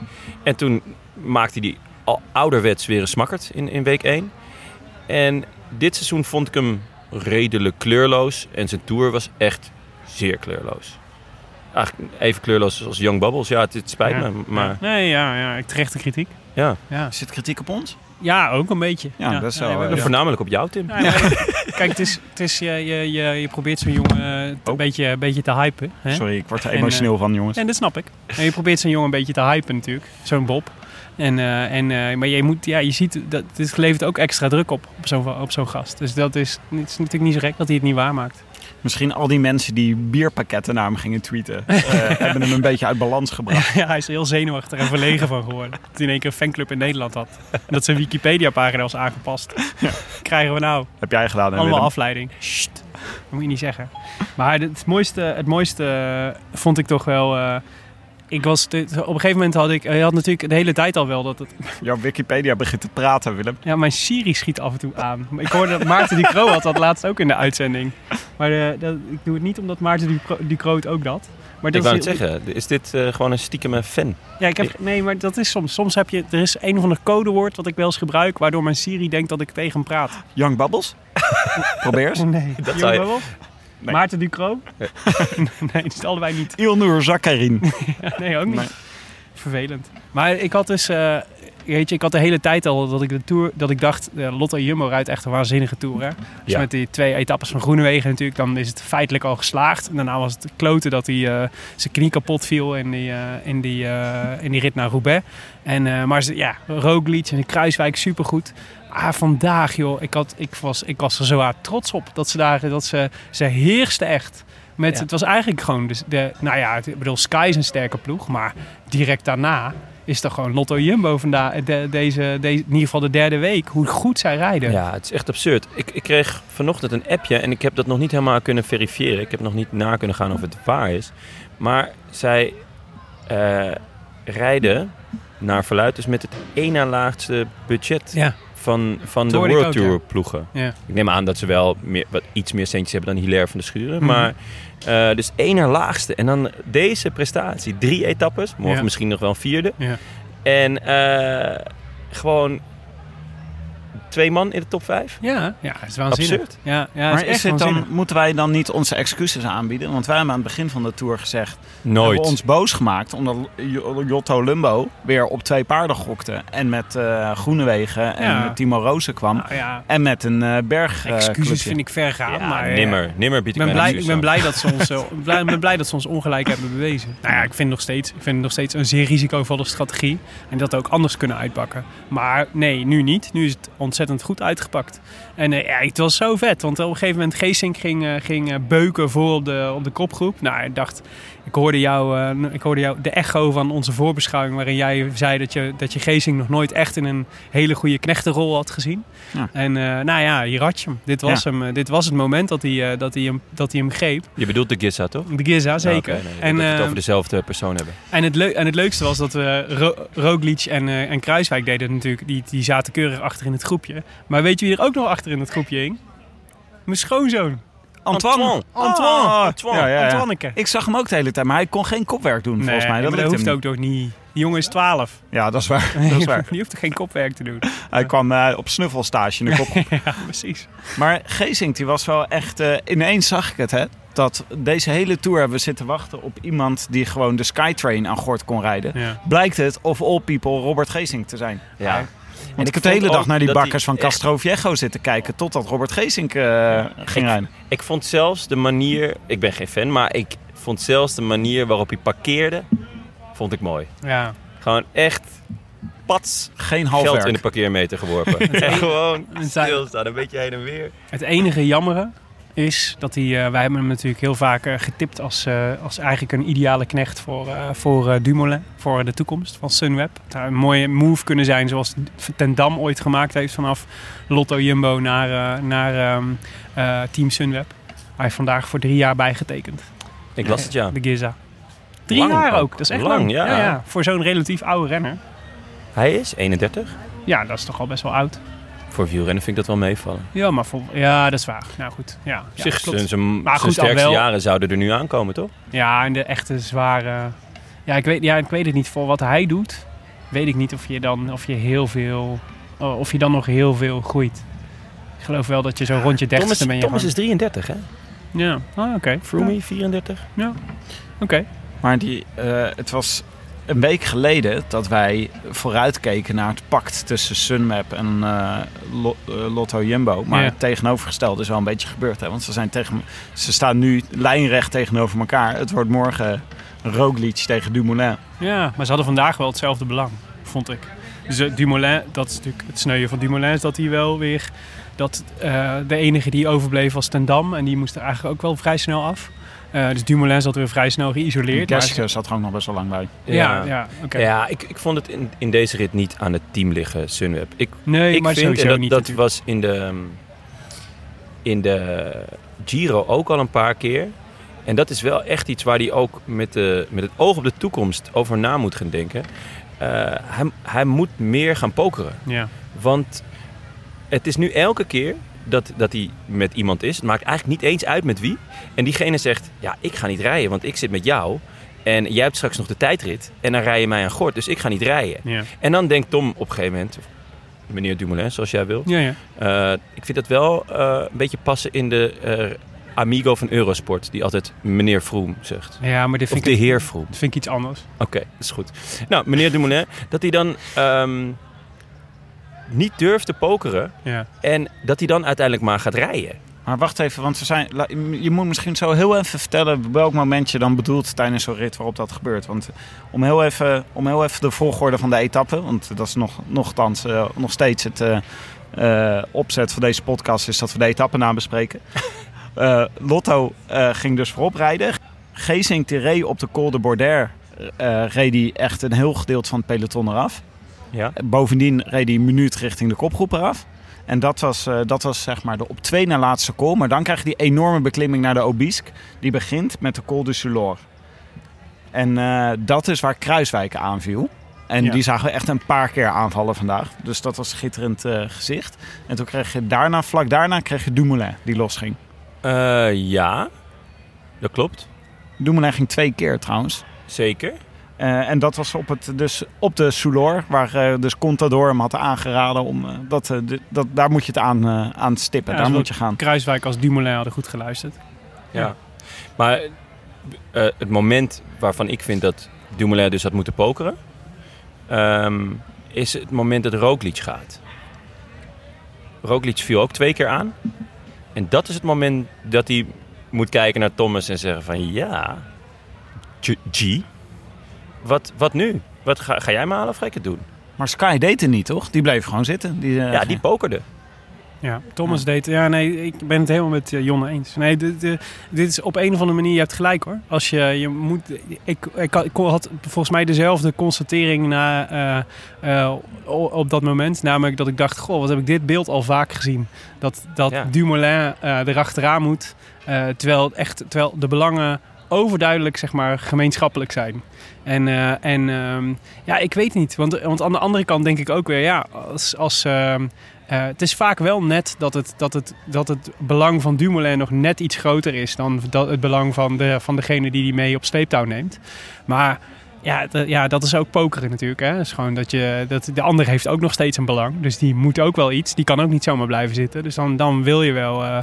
En toen maakte hij al ouderwets weer een smakkerd in, in week 1. En dit seizoen vond ik hem redelijk kleurloos. En zijn tour was echt zeer kleurloos. Eigenlijk even kleurloos als Young Bubbles. Ja, het, het spijt
Ja.
me. Maar
Nee, ja, ja, ik terechte kritiek.
ja,
Ja,
Zit kritiek op ons?
ja ook een beetje.
Ja, dat is eh,
hebben-
voornamelijk op jou, Tim.
Ja, <laughs> Kijk, het is, het is, je, je, je, je probeert zo'n jongen eh, een,
Oh.
beetje, een beetje te hypen. Hè?
Sorry, ik word er
En,
emotioneel van, jongens.
En dat snap ik. En je probeert zo'n jongen een beetje te hypen natuurlijk. Zo'n Bob. En, eh, en, eh, maar je, moet, ja, je ziet, dat, het levert ook extra druk op, op zo'n op zo'n gast. Dus dat is, het is natuurlijk niet zo gek dat hij het niet waarmaakt.
Misschien al die mensen die bierpakketten naar hem gingen tweeten, <laughs> eh, hebben hem een beetje uit balans gebracht.
ja, hij is er heel zenuwachtig en verlegen van geworden. Dat hij in één keer een fanclub in Nederland had. En dat zijn Wikipedia-pagina was aangepast. Krijgen we nou
Heb jij gedaan, hè,
allemaal afleiding. Sst, dat moet je niet zeggen. Maar het mooiste, het mooiste vond ik toch wel... eh, ik was, dit- op een gegeven moment had ik... Je had natuurlijk de hele tijd al wel dat het...
Jouw Wikipedia begint te praten, Willem.
Ja, mijn Siri schiet af en toe aan. Ik hoorde dat Maarten Ducro had dat laatst ook in de uitzending. Maar eh, dat, ik doe het niet omdat Maarten Ducro het ook had. Maar
Ik
dat
wou het zeggen, is dit eh, gewoon een stiekeme fan?
Ja, ik heb, nee, maar dat is soms. Soms heb je... Er is een of ander codewoord wat ik wel eens gebruik... waardoor mijn Siri denkt dat ik tegen hem praat.
Young Bubbles? <laughs> Probeer eens.
Nee.
Dat zou je-
wel?
Nee.
Maarten Ducro? nee, <laughs> die is allebei niet.
Ilnur Zakarin. <laughs>
Nee, ook niet.
Nee.
Vervelend. Maar ik had dus... eh, weet je, ik had de hele tijd al dat ik de tour... Dat ik dacht, eh, Lotto Jumbo rijdt echt een waanzinnige tour, hè? Dus
Ja.
met die twee etappes van Groenewegen natuurlijk... dan is het feitelijk al geslaagd. En daarna was het kloten dat hij eh, zijn knie kapot viel... in die, eh, in die, eh, in die rit naar Roubaix. En, eh, maar ze- ja, Roglic en de Kruiswijk supergoed. Maar vandaag, joh, ik, had, ik, was, ik was er zo hard trots op. Dat ze daar, dat ze, ze heerste echt. Met,
Ja.
Het was eigenlijk gewoon, dus de, nou ja, ik bedoel, Sky is een sterke ploeg. Maar direct daarna is toch gewoon Lotto Jumbo vandaag, de, deze, deze, in ieder geval de derde week. Hoe goed zij rijden.
Ja, het is echt absurd. Ik, ik kreeg vanochtend een appje en ik heb dat nog niet helemaal kunnen verifiëren. Ik heb nog niet na kunnen gaan of het waar is. Maar zij eh, rijden naar verluid dus met het na laagste budget
Ja.
Van, van de World
ook,
Tour
ja.
ploegen.
Ja.
Ik neem aan dat ze wel meer, wat, iets meer centjes hebben dan Hilaire van de Schuren.
Mhm.
Maar eh, dus één na laagste. En dan deze prestatie. Drie etappes. Morgen
Ja.
misschien nog wel een vierde.
Ja.
En eh, gewoon twee man in de top vijf.
Ja, ja, het is waanzinnig.
Absurd.
Ja, ja, het
maar
is echt
is het dan, moeten wij dan niet onze excuses aanbieden? Want wij hebben aan het begin van de tour gezegd...
Nooit.
hebben we ons boos gemaakt omdat Jotto Lumbo weer op twee paarden gokte. En met eh Groenewegen en
Ja.
met Timo Rozen kwam.
Nou ja,
En met een eh berg. eh,
excuses
clubje.
vind ik ver gaan.
Ja,
maar,
nimmer. Nimmer bied
Ik ben,
mijn
blij, ik ben blij dat ze <laughs> ons, blij, ben blij dat ze ons ongelijk hebben bewezen. Nou ja, ik vind, nog steeds, ik vind het nog steeds een zeer risicovolle strategie. En dat ook anders kunnen uitpakken. Maar nee, nu niet. Nu is het ontzettend goed uitgepakt. En eh, ja, het was zo vet. Want op een gegeven moment Geesink ging, eh, ging eh, beuken voor op de, op de kopgroep. Nou, ik dacht... Ik hoorde, jou, eh, ik hoorde jou de echo van onze voorbeschouwing... waarin jij zei dat je, dat je Geesink nog nooit echt in een hele goede knechtenrol had gezien.
Ja.
En eh, nou ja, hier had je hem. Dit was,
Ja.
hem, eh, dit was het moment dat hij, dat hij, hem, dat hij hem greep.
Je bedoelt de Giza, toch?
De Giza, zeker.
Oké, nee,
en,
dat we het over dezelfde persoon hebben.
en, het en het leukste was dat we Ro Roglic en, en Kruiswijk deden natuurlijk. Die, die zaten keurig achter in het groepje. Maar weet je wie er ook nog achter in het groepje hing? Mijn schoonzoon.
Antoine.
Antoine.
Oh,
Antoine.
Ja, ja, ja.
Antoineke.
Ik zag hem ook de hele tijd, maar hij kon geen kopwerk doen volgens mij. Dat,
dat hoeft
hem
ook toch niet. Die jongen is 12.
niet. Ja, dat is waar. <laughs> Dat is waar.
Die hoeft toch geen kopwerk te doen.
Hij kwam eh, op snuffelstage in de <laughs> kop.
ja, precies.
Maar Geesink, die was wel echt... eh, ineens zag ik het, hè. Dat deze hele tour hebben we zitten wachten op iemand die gewoon de Skytrain aan gort kon rijden.
Ja.
Blijkt het, of all people, Robert Geesink te zijn.
Ja.
Want ik heb de hele dag naar die bakkers van Castro Viejo zitten kijken... totdat Robert Geesink eh, ging rijden.
Ik vond zelfs de manier... Ik ben geen fan, maar ik vond zelfs de manier waarop hij parkeerde... vond ik mooi.
Ja.
Gewoon echt pats
Geen
geld
halfwerk.
in de parkeermeter geworpen. <laughs> en gewoon
zijn-
stilstaan, een beetje heen en weer.
Het enige jammere is dat hij, eh, wij hebben hem natuurlijk heel vaak eh, getipt als, eh, als eigenlijk een ideale knecht voor, voor Dumoulin, voor de toekomst van Sunweb. Het zou een mooie move kunnen zijn zoals Ten Dam ooit gemaakt heeft vanaf Lotto Jumbo naar, naar ehm, eh, Team Sunweb. Hij heeft vandaag voor drie jaar bijgetekend,
Ik las het ja.
de Giza. Drie
Lang
jaar
ook.
dat is echt
Lang,
lang.
ja.
Voor zo'n relatief oude renner.
Hij is 31.
Ja, dat is toch al best wel oud.
Voor wielrennen vind ik dat wel meevallen.
Ja, maar vol, ja, dat is waar. Nou goed, ja.
Op
ja
zich,
klopt.
zijn, zijn,
Maar
zijn
goed,
sterkste
wel-
jaren zouden er nu aankomen, toch?
Ja, en de echte zware... Ja, ik weet, ja, ik weet het niet. Voor wat hij doet, weet ik niet of je dan of je heel veel... oh, Of je dan nog heel veel groeit. Ik geloof wel dat je zo rond je
Thomas,
dertigste ben je
Thomas
gewoon-
is 33, hè?
Ja, ah, oké.
Froome 34.
Ja, oké.
Maar die, eh, het was een week geleden dat wij vooruitkeken naar het pact tussen Sunmap en eh, eh, Lotto Jumbo. Maar
Ja.
het tegenovergestelde is wel een beetje gebeurd. Hè? Want ze, zijn tegen, ze staan nu lijnrecht tegenover elkaar. Het wordt morgen Roglic tegen Dumoulin.
Ja, maar ze hadden vandaag wel hetzelfde belang, vond ik. Dus eh, Dumoulin, dat is natuurlijk het sneuien van Dumoulin, is dat hij wel weer... Dat de enige die overbleef was Ten Dam en die moest er eigenlijk ook wel vrij snel af. Eh, dus Dumoulin zat weer vrij snel geïsoleerd. maar-
Gerske zat er ook nog best wel lang bij.
Ja, ja, oké.
Ja, ik, ik vond het in, in deze rit niet aan het team liggen, Sunweb. Ik,
Nee,
ik
maar
vind,
sowieso
en dat,
niet
dat
natuurlijk.
was in de, in de Giro ook al een paar keer. En dat is wel echt iets waar hij ook met, de, met het oog op de toekomst over na moet gaan denken. Eh, hij, hij moet meer gaan pokeren.
Ja.
Want het is nu elke keer dat, dat hij met iemand is. Het maakt eigenlijk niet eens uit met wie. En diegene zegt, ja, ik ga niet rijden, want ik zit met jou. En jij hebt straks nog de tijdrit. En dan rij je mij aan gort, dus ik ga niet rijden.
Ja.
En dan denkt Tom op een gegeven moment... Meneer Dumoulin, zoals jij wil.
Ja, ja.
Eh, ik vind dat wel eh, een beetje passen in de eh, amigo van Eurosport. Die altijd meneer Vroom zegt.
ja, maar dit
Of
vind,
de
ik,
heer Vroom.
dit vind ik iets anders.
Oké, dat is goed. Nou, meneer Dumoulin, dat hij dan ehm, niet durft te pokeren.
Ja.
En dat hij dan uiteindelijk maar gaat rijden.
Maar wacht even, want we zijn, je moet misschien zo heel even vertellen welk moment je dan bedoelt tijdens zo'n rit waarop dat gebeurt. Want om heel even, om heel even de volgorde van de etappe, want dat is nog, nogthans eh, nog steeds het eh, eh, opzet van deze podcast, is dat we de etappe na bespreken. <laughs> Eh, Lotto eh, ging dus voorop rijden. Geesink die reed op de Col de Border, eh, reed hij echt een heel gedeelte van het peloton eraf.
Ja.
Bovendien reed hij een minuut richting de kopgroep eraf. En dat was, eh, dat was zeg maar de op twee na laatste call. Maar dan krijg je die enorme beklimming naar de Obisque. Die begint met de Col du Sulor. En eh, dat is waar Kruiswijk aanviel. En
Ja.
die zagen we echt een paar keer aanvallen vandaag. Dus dat was een schitterend eh, gezicht. En toen kreeg je daarna, vlak daarna, kreeg je Dumoulin die losging.
Ja, dat klopt.
Dumoulin ging twee keer trouwens.
Zeker.
Eh, en dat was op, het, dus op de Soulor, waar eh, dus Contador hem had aangeraden om eh, dat, eh, de- dat, daar moet je het aan, eh, aan stippen.
Ja,
daar
dus
moet je gaan.
Kruiswijk als Dumoulin hadden goed geluisterd.
Ja. Maar eh, het moment waarvan ik vind dat Dumoulin dus had moeten pokeren... ehm, is het moment dat Roglic gaat. Roglic viel ook twee keer aan. En dat is het moment dat hij moet kijken naar Thomas en zeggen van... Ja, G, wat, wat nu? Wat ga, ga jij me halen of ga ik het doen?
Maar Sky deed het niet, toch? Die bleef gewoon zitten. Die, eh,
Ja, die pokerde.
Ja, Thomas deed... Ja, nee, ik ben het helemaal met eh, Jonne eens. Nee, dit, dit- dit is op een of andere manier... Je hebt gelijk, hoor. Als je... je moet, ik, ik, had- ik had volgens mij dezelfde constatering na, eh, eh, op dat moment. Namelijk dat ik dacht... Goh, wat heb ik dit beeld al vaak gezien. Dat, dat
Ja.
Dumoulin eh erachteraan moet. eh, terwijl, echt, terwijl de belangen overduidelijk, zeg maar, gemeenschappelijk zijn. En, eh, en ehm, ja, ik weet niet. Want, want aan de andere kant denk ik ook weer... Ja, als... als ehm, eh, het is vaak wel net dat het, dat, het, dat het belang van Dumoulin nog net iets groter is dan dat, het belang van, de, van degene die die mee op sleeptouw neemt. Maar ja, d- ja, dat is ook pokeren natuurlijk. Hè? is gewoon dat je, dat, de ander heeft ook nog steeds een belang. Dus die moet ook wel iets. Die kan ook niet zomaar blijven zitten. Dus dan, dan wil je wel... eh,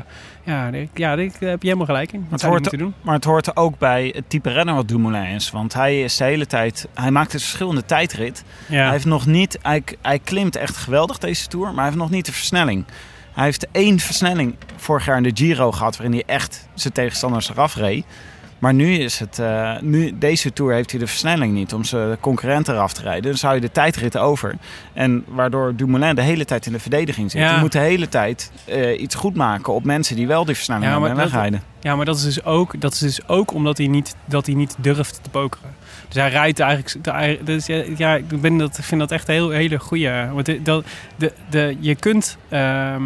ja, ik- ja, daar heb je helemaal gelijk in. Wat
Het hoort,
doen?
maar het hoort ook bij het type renner wat Dumoulin is. Want hij is de hele tijd... Hij maakt dus verschillende tijdrit. Hij heeft nog niet... Hij, hij klimt echt geweldig deze Tour. Maar hij heeft nog niet de versnelling. Hij heeft één versnelling vorig jaar in de Giro gehad... waarin hij echt zijn tegenstanders eraf reed. Maar nu is het, eh, nu, deze Tour heeft hij de versnelling niet om zijn concurrent eraf te rijden. Dan zou je de tijdrit over. En waardoor Dumoulin de hele tijd in de verdediging zit.
Ja.
Je moet de hele tijd eh, iets goed maken op mensen die wel die versnelling
Ja,
hebben en wegrijden.
Ja, maar dat is dus ook, dat is dus ook omdat hij niet, dat hij niet durft te pokeren. Dus hij rijdt eigenlijk. Dus ja, ja, ik ben dat, ik vind dat echt een heel, hele goede. Want de, dat- de, de, je kunt. ehm,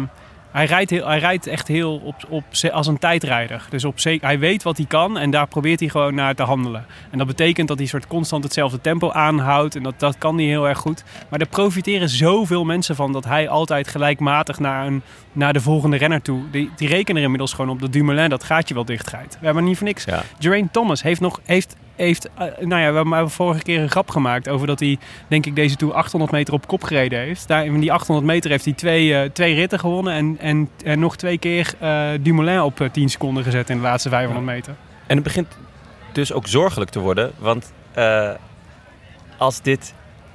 hij, rijdt heel, hij rijdt echt heel op, op, als een tijdrijder. Dus op hij weet wat hij kan en daar probeert hij gewoon naar te handelen. En dat betekent dat hij soort constant hetzelfde tempo aanhoudt. En dat, dat kan hij heel erg goed. Maar er profiteren zoveel mensen van dat hij altijd gelijkmatig naar, een, naar de volgende renner toe. Die, die rekenen er inmiddels gewoon op dat Dumoulin dat gaatje wel dichtrijdt. We hebben niet voor niks.
Ja.
Geraint Thomas heeft nog. Heeft, heeft, eh, nou ja, we hebben vorige keer een grap gemaakt over dat hij, denk ik, deze Tour 800 meter op kop gereden heeft. Daar, in die 800 meter heeft hij twee, eh, twee ritten gewonnen en, en, en nog twee keer eh, Dumoulin op eh, 10 seconden gezet in de laatste 500 meter.
En het begint dus ook zorgelijk te worden. Want als dit,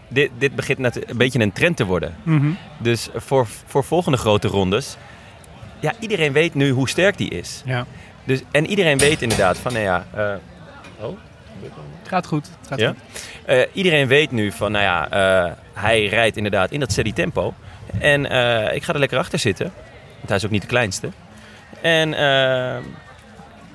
dit, dit begint net een beetje een trend te worden.
Mhm.
Dus voor, voor volgende grote rondes. Ja, iedereen weet nu hoe sterk die is.
Ja.
Dus, en iedereen weet inderdaad van, nou ja...
Het gaat goed. Het gaat
Ja?
goed.
Eh, iedereen weet nu van, nou ja, eh, hij rijdt inderdaad in dat steady tempo. En eh, ik ga er lekker achter zitten. Want hij is ook niet de kleinste. En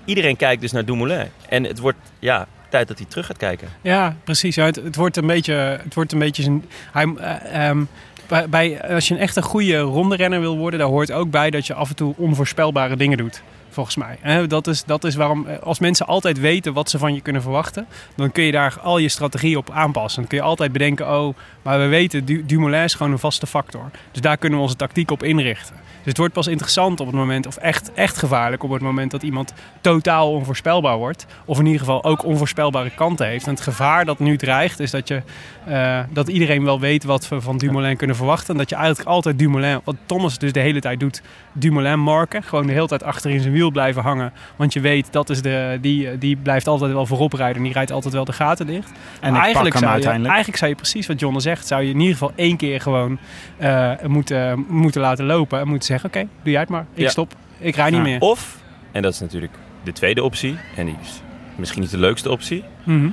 iedereen kijkt dus naar Dumoulin. En het wordt, ja, tijd dat hij terug gaat kijken.
Ja, precies. Ja, het, het wordt een beetje, het wordt een beetje zijn. Hij, eh, ehm, bij, bij, als je een echt een goede ronde-renner wil worden, daar hoort ook bij dat je af en toe onvoorspelbare dingen doet. Volgens mij. Dat, is, dat is waarom, eh, als mensen altijd weten wat ze van je kunnen verwachten, dan kun je daar al je strategie op aanpassen. Dan kun je altijd bedenken: oh, maar we weten, Du- Dumoulin is gewoon een vaste factor. Dus daar kunnen we onze tactiek op inrichten. Dus het wordt pas interessant op het moment, of echt, echt gevaarlijk op het moment dat iemand totaal onvoorspelbaar wordt. Of in ieder geval ook onvoorspelbare kanten heeft. En het gevaar dat nu dreigt is dat, je, eh, dat iedereen wel weet wat we van Dumoulin kunnen verwachten. En dat je eigenlijk altijd Dumoulin, wat Thomas dus de hele tijd doet, Dumoulin marken. Gewoon de hele tijd achter in zijn wiel blijven hangen. Want je weet, dat is de, die, die blijft altijd wel voorop rijden. En die rijdt altijd wel de gaten dicht.
En hem
zou je, eigenlijk zou je precies wat John zegt. Zou je in ieder geval één keer gewoon eh, moeten, moeten laten lopen. En moeten zeggen, oké, doe jij het maar. Ik
Ja.
stop. Ik rij niet
Ja.
meer.
Of, en dat is natuurlijk de tweede optie. En die is misschien niet de leukste optie.
Mhm.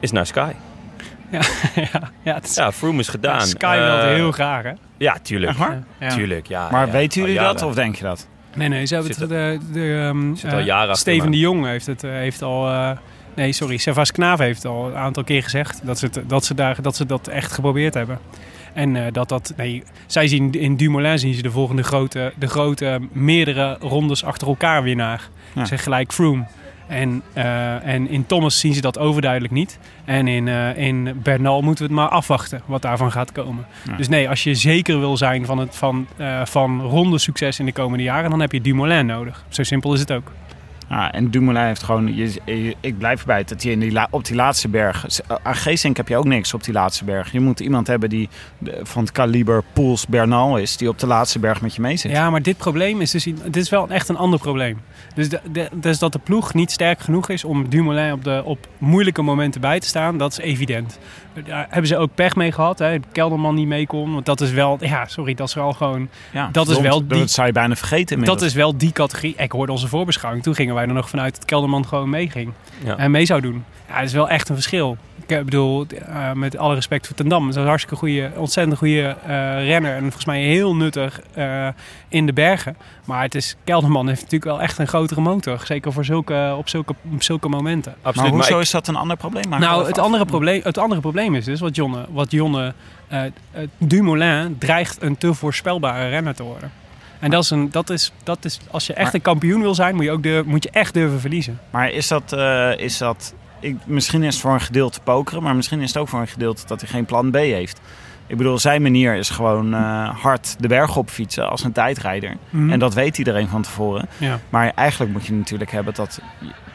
Is naar Sky.
ja, <laughs> ja, het is,
Ja, Froome is gedaan.
Sky wil
Eh,
heel graag, hè?
Ja, tuurlijk.
Waar?
Ja.
Tuurlijk, ja.
Maar
ja,
weten jullie dat of denk je dat?
Nee, nee, ze hebben
Zit
het, de, de, ehm,
zit al
eh,
jaren
Steven de Jong heeft het eh, heeft al... eh, nee, sorry, Servas Knaaf heeft al een aantal keer gezegd dat ze, het, dat, ze daar, dat ze dat echt geprobeerd hebben. En eh, dat dat... Nee, zij zien in Dumoulin zien ze de volgende grote, de grote meerdere rondes achter elkaar winnaar.
Ja.
Zeg gelijk Froome. En, eh, en in Thomas zien ze dat overduidelijk niet. En in, eh, in Bernal moeten we het maar afwachten wat daarvan gaat komen.
Ja.
Dus nee, als je zeker wil zijn van, het, van, van ronde succes in de komende jaren, dan heb je Dumoulin nodig. Zo simpel is het ook.
Ja, en Dumoulin heeft gewoon... Je, je- ik blijf erbij dat hij in die op die laatste berg... Aan Geesink heb je ook niks op die laatste berg. Je moet iemand hebben die van het kaliber Poels Bernal is... die op de laatste berg met je mee zit.
Ja, maar dit probleem is dus dit is wel echt een ander probleem. Dus, dus dat de ploeg niet sterk genoeg is om Dumoulin op, de, op moeilijke momenten bij te staan, dat is evident. Daar hebben ze ook pech mee gehad, hè? Kelderman niet mee kon. Want dat is wel, ja, sorry, dat is wel gewoon
Ja,
dat is wel die-
Dat zou je bijna vergeten inmiddels.
Dat is wel die categorie. Ik hoorde onze voorbeschouwing. Toen gingen wij er nog vanuit dat Kelderman gewoon meeging.
Ja.
En mee zou doen. Ja, dat is wel echt een verschil. Ik eh, bedoel, eh, met alle respect voor Ten Dam. Het is een hartstikke goede, ontzettend goede eh, renner. En volgens mij heel nuttig eh, in de bergen. Maar het is, Kelderman heeft natuurlijk wel echt een grotere motor. Zeker voor zulke, op, zulke, op zulke momenten.
Maar
Absoluut.
hoezo
ik-
is dat een ander probleem?
Nou, het andere, probleem, het andere probleem is dus wat Jonne, wat Jonne Dumoulin dreigt een te voorspelbare renner te worden. En dat is, een, dat is, dat is als je echt
Maar-
een kampioen wil zijn, moet je, ook durven, moet je echt durven verliezen.
Maar is dat... eh, is dat ik, misschien is het voor een gedeelte pokeren... maar misschien is het ook voor een gedeelte dat hij geen plan B heeft. Ik bedoel, zijn manier is gewoon eh, hard de berg op fietsen als een tijdrijder.
Mhm.
En dat weet iedereen van tevoren.
Ja.
Maar eigenlijk moet je natuurlijk hebben dat,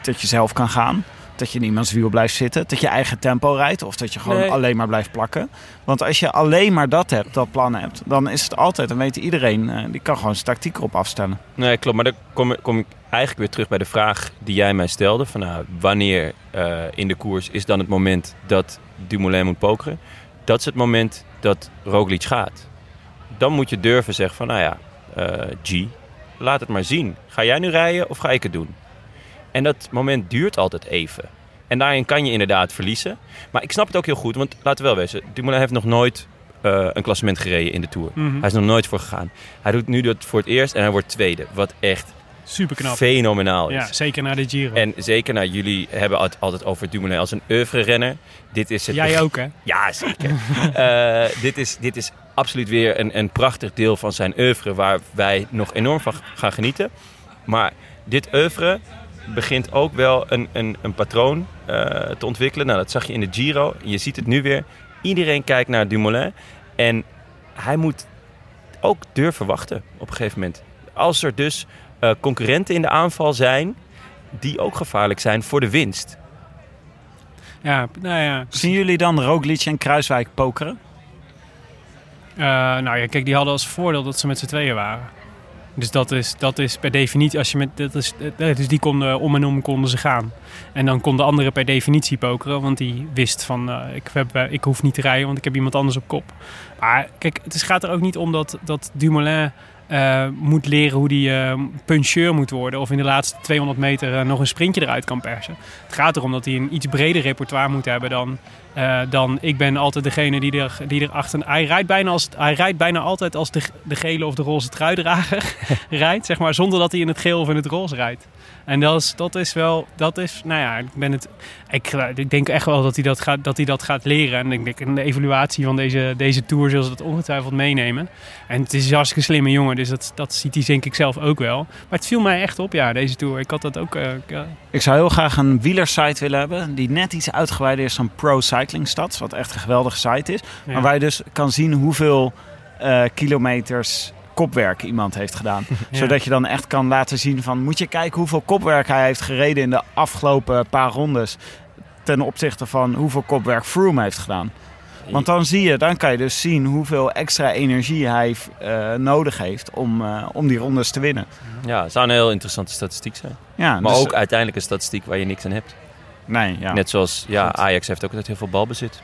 dat je zelf kan gaan. Dat je in iemands wiel blijft zitten. Dat je eigen tempo rijdt. Of dat je gewoon
Nee.
alleen maar blijft plakken. Want als je alleen maar dat hebt, dat plan hebt. Dan is het altijd, dan weet iedereen, eh, die kan gewoon zijn tactiek erop afstellen.
Nee, klopt. Maar dan kom, kom ik eigenlijk weer terug bij de vraag die jij mij stelde. Van, nou, wanneer eh, in de koers is dan het moment dat Dumoulin moet pokeren? Dat is het moment dat Roglic gaat. Dan moet je durven zeggen van, nou ja, eh, G, laat het maar zien. Ga jij nu rijden of ga ik het doen? En dat moment duurt altijd even. En daarin kan je inderdaad verliezen. Maar ik snap het ook heel goed, want laten we wel wezen. Dumoulin heeft nog nooit eh, een klassement gereden in de Tour.
Mhm.
Hij is nog nooit voor gegaan. Hij doet nu dat voor het eerst en hij wordt tweede. Wat echt
Super knap.
fenomenaal is.
Ja, zeker na de Giro.
En zeker naar jullie hebben het altijd over Dumoulin als een oeuvre-renner. Dit is het
Jij ook, hè?
Ja, zeker. <laughs> Eh, dit, is, dit is absoluut weer een, een prachtig deel van zijn oeuvre... waar wij nog enorm van gaan genieten. Maar dit oeuvre begint ook wel een, een, een patroon eh, te ontwikkelen. Nou, dat zag je in de Giro. Je ziet het nu weer. Iedereen kijkt naar Dumoulin. En hij moet ook durven wachten op een gegeven moment. Als er dus eh, concurrenten in de aanval zijn... die ook gevaarlijk zijn voor de winst.
Ja, nou ja.
Zien jullie dan Roglic en Kruiswijk pokeren?
Eh, nou ja, kijk, die hadden als voordeel dat ze met z'n tweeën waren. Dus dat is, dat is per definitie, als je met, dat is, eh, dus die konden om en om konden ze gaan. En dan kon de andere per definitie pokeren, want die wist van, eh, ik, heb, eh, ik hoef niet te rijden, want ik heb iemand anders op kop. Maar kijk, het gaat er ook niet om dat, dat Dumoulin moet leren hoe eh, puncheur moet worden. Of in de laatste 200 meter nog een sprintje eruit kan persen. Het gaat erom dat hij een iets breder repertoire moet hebben dan, eh, dan ik ben altijd degene die er, die er achter... Hij rijdt bijna, als, hij rijdt bijna altijd als de, de gele of de roze truidrager <laughs> rijdt. Zeg maar, zonder dat hij in het geel of in het roze rijdt. En dat is, dat is wel, dat is, nou ja, ik ben het, ik, ik denk echt wel dat hij dat gaat, dat hij dat gaat leren. En ik denk in de evaluatie van deze, deze tour zullen ze dat ongetwijfeld meenemen. En het is een hartstikke slimme jongen, dus dat, dat ziet hij denk ik zelf ook wel. Maar het viel mij echt op, ja, deze tour. Ik had dat ook, eh, ik, eh,
Ik zou heel graag een wielersite willen hebben die net iets uitgebreider is dan Pro Wat echt een geweldige site is.
ja.
Maar waar je dus kan zien hoeveel eh, kilometers kopwerk iemand heeft gedaan. <laughs>
Ja.
Zodat je dan echt kan laten zien van... moet je kijken hoeveel kopwerk hij heeft gereden in de afgelopen paar rondes... ten opzichte van hoeveel kopwerk Froome heeft gedaan. Want dan zie je, dan kan je dus zien hoeveel extra energie hij eh, nodig heeft om, eh, om die rondes te winnen.
Ja, het zou een heel interessante statistiek zijn.
Ja,
Maar
dus-
ook uiteindelijk een statistiek waar je niks aan hebt.
Nee, ja.
Net zoals ja,
Goed.
Ajax heeft ook altijd heel veel balbezit. <laughs>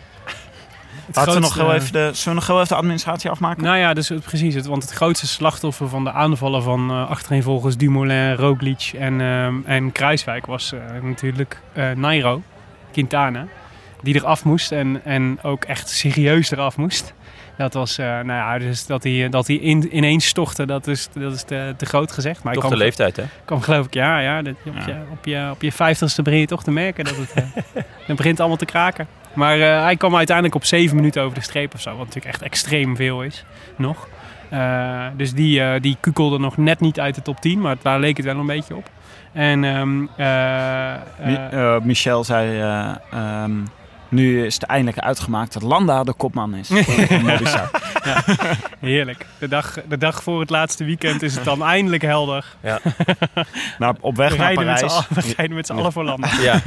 Laten we nog
grootste-
heel even de, zullen we nog heel even de administratie afmaken?
Nou ja, dus het- precies. Het, want het grootste slachtoffer van de aanvallen van eh achtereenvolgens Dumoulin, Roglic en, ehm en Kruiswijk was eh, natuurlijk eh, Nairo, Quintana. Die eraf moest en, en ook echt serieus eraf moest. Dat was, eh, nou ja, dus dat hij, dat hij in, ineens stortte, dat is, dat is te, te groot gezegd. Maar
Toch
ik
de leeftijd, hè?
kwam geloof ik, ja, ja, dat, op,
Ja.
Je, op, je, op je vijftigste begin je toch te merken dat het, eh, <laughs> dan begint allemaal te kraken. Maar eh, hij kwam uiteindelijk op zeven minuten over de streep of zo, wat natuurlijk echt extreem veel is, nog. Eh, dus die, eh, die kukelde nog net niet uit de top 10, maar daar leek het wel een beetje op. En ehm, eh, eh,
Mi- eh, Michel zei, eh, ehm, nu is het eindelijk uitgemaakt dat Landa de kopman is. <laughs> Movistar. <laughs>
heerlijk. De dag, de dag voor het laatste weekend is het dan <laughs> eindelijk helder.
nou, op
We
weg naar
rijden met z'n
Parijs.
allen, we rijden met z'n allen voor landen.
Ja.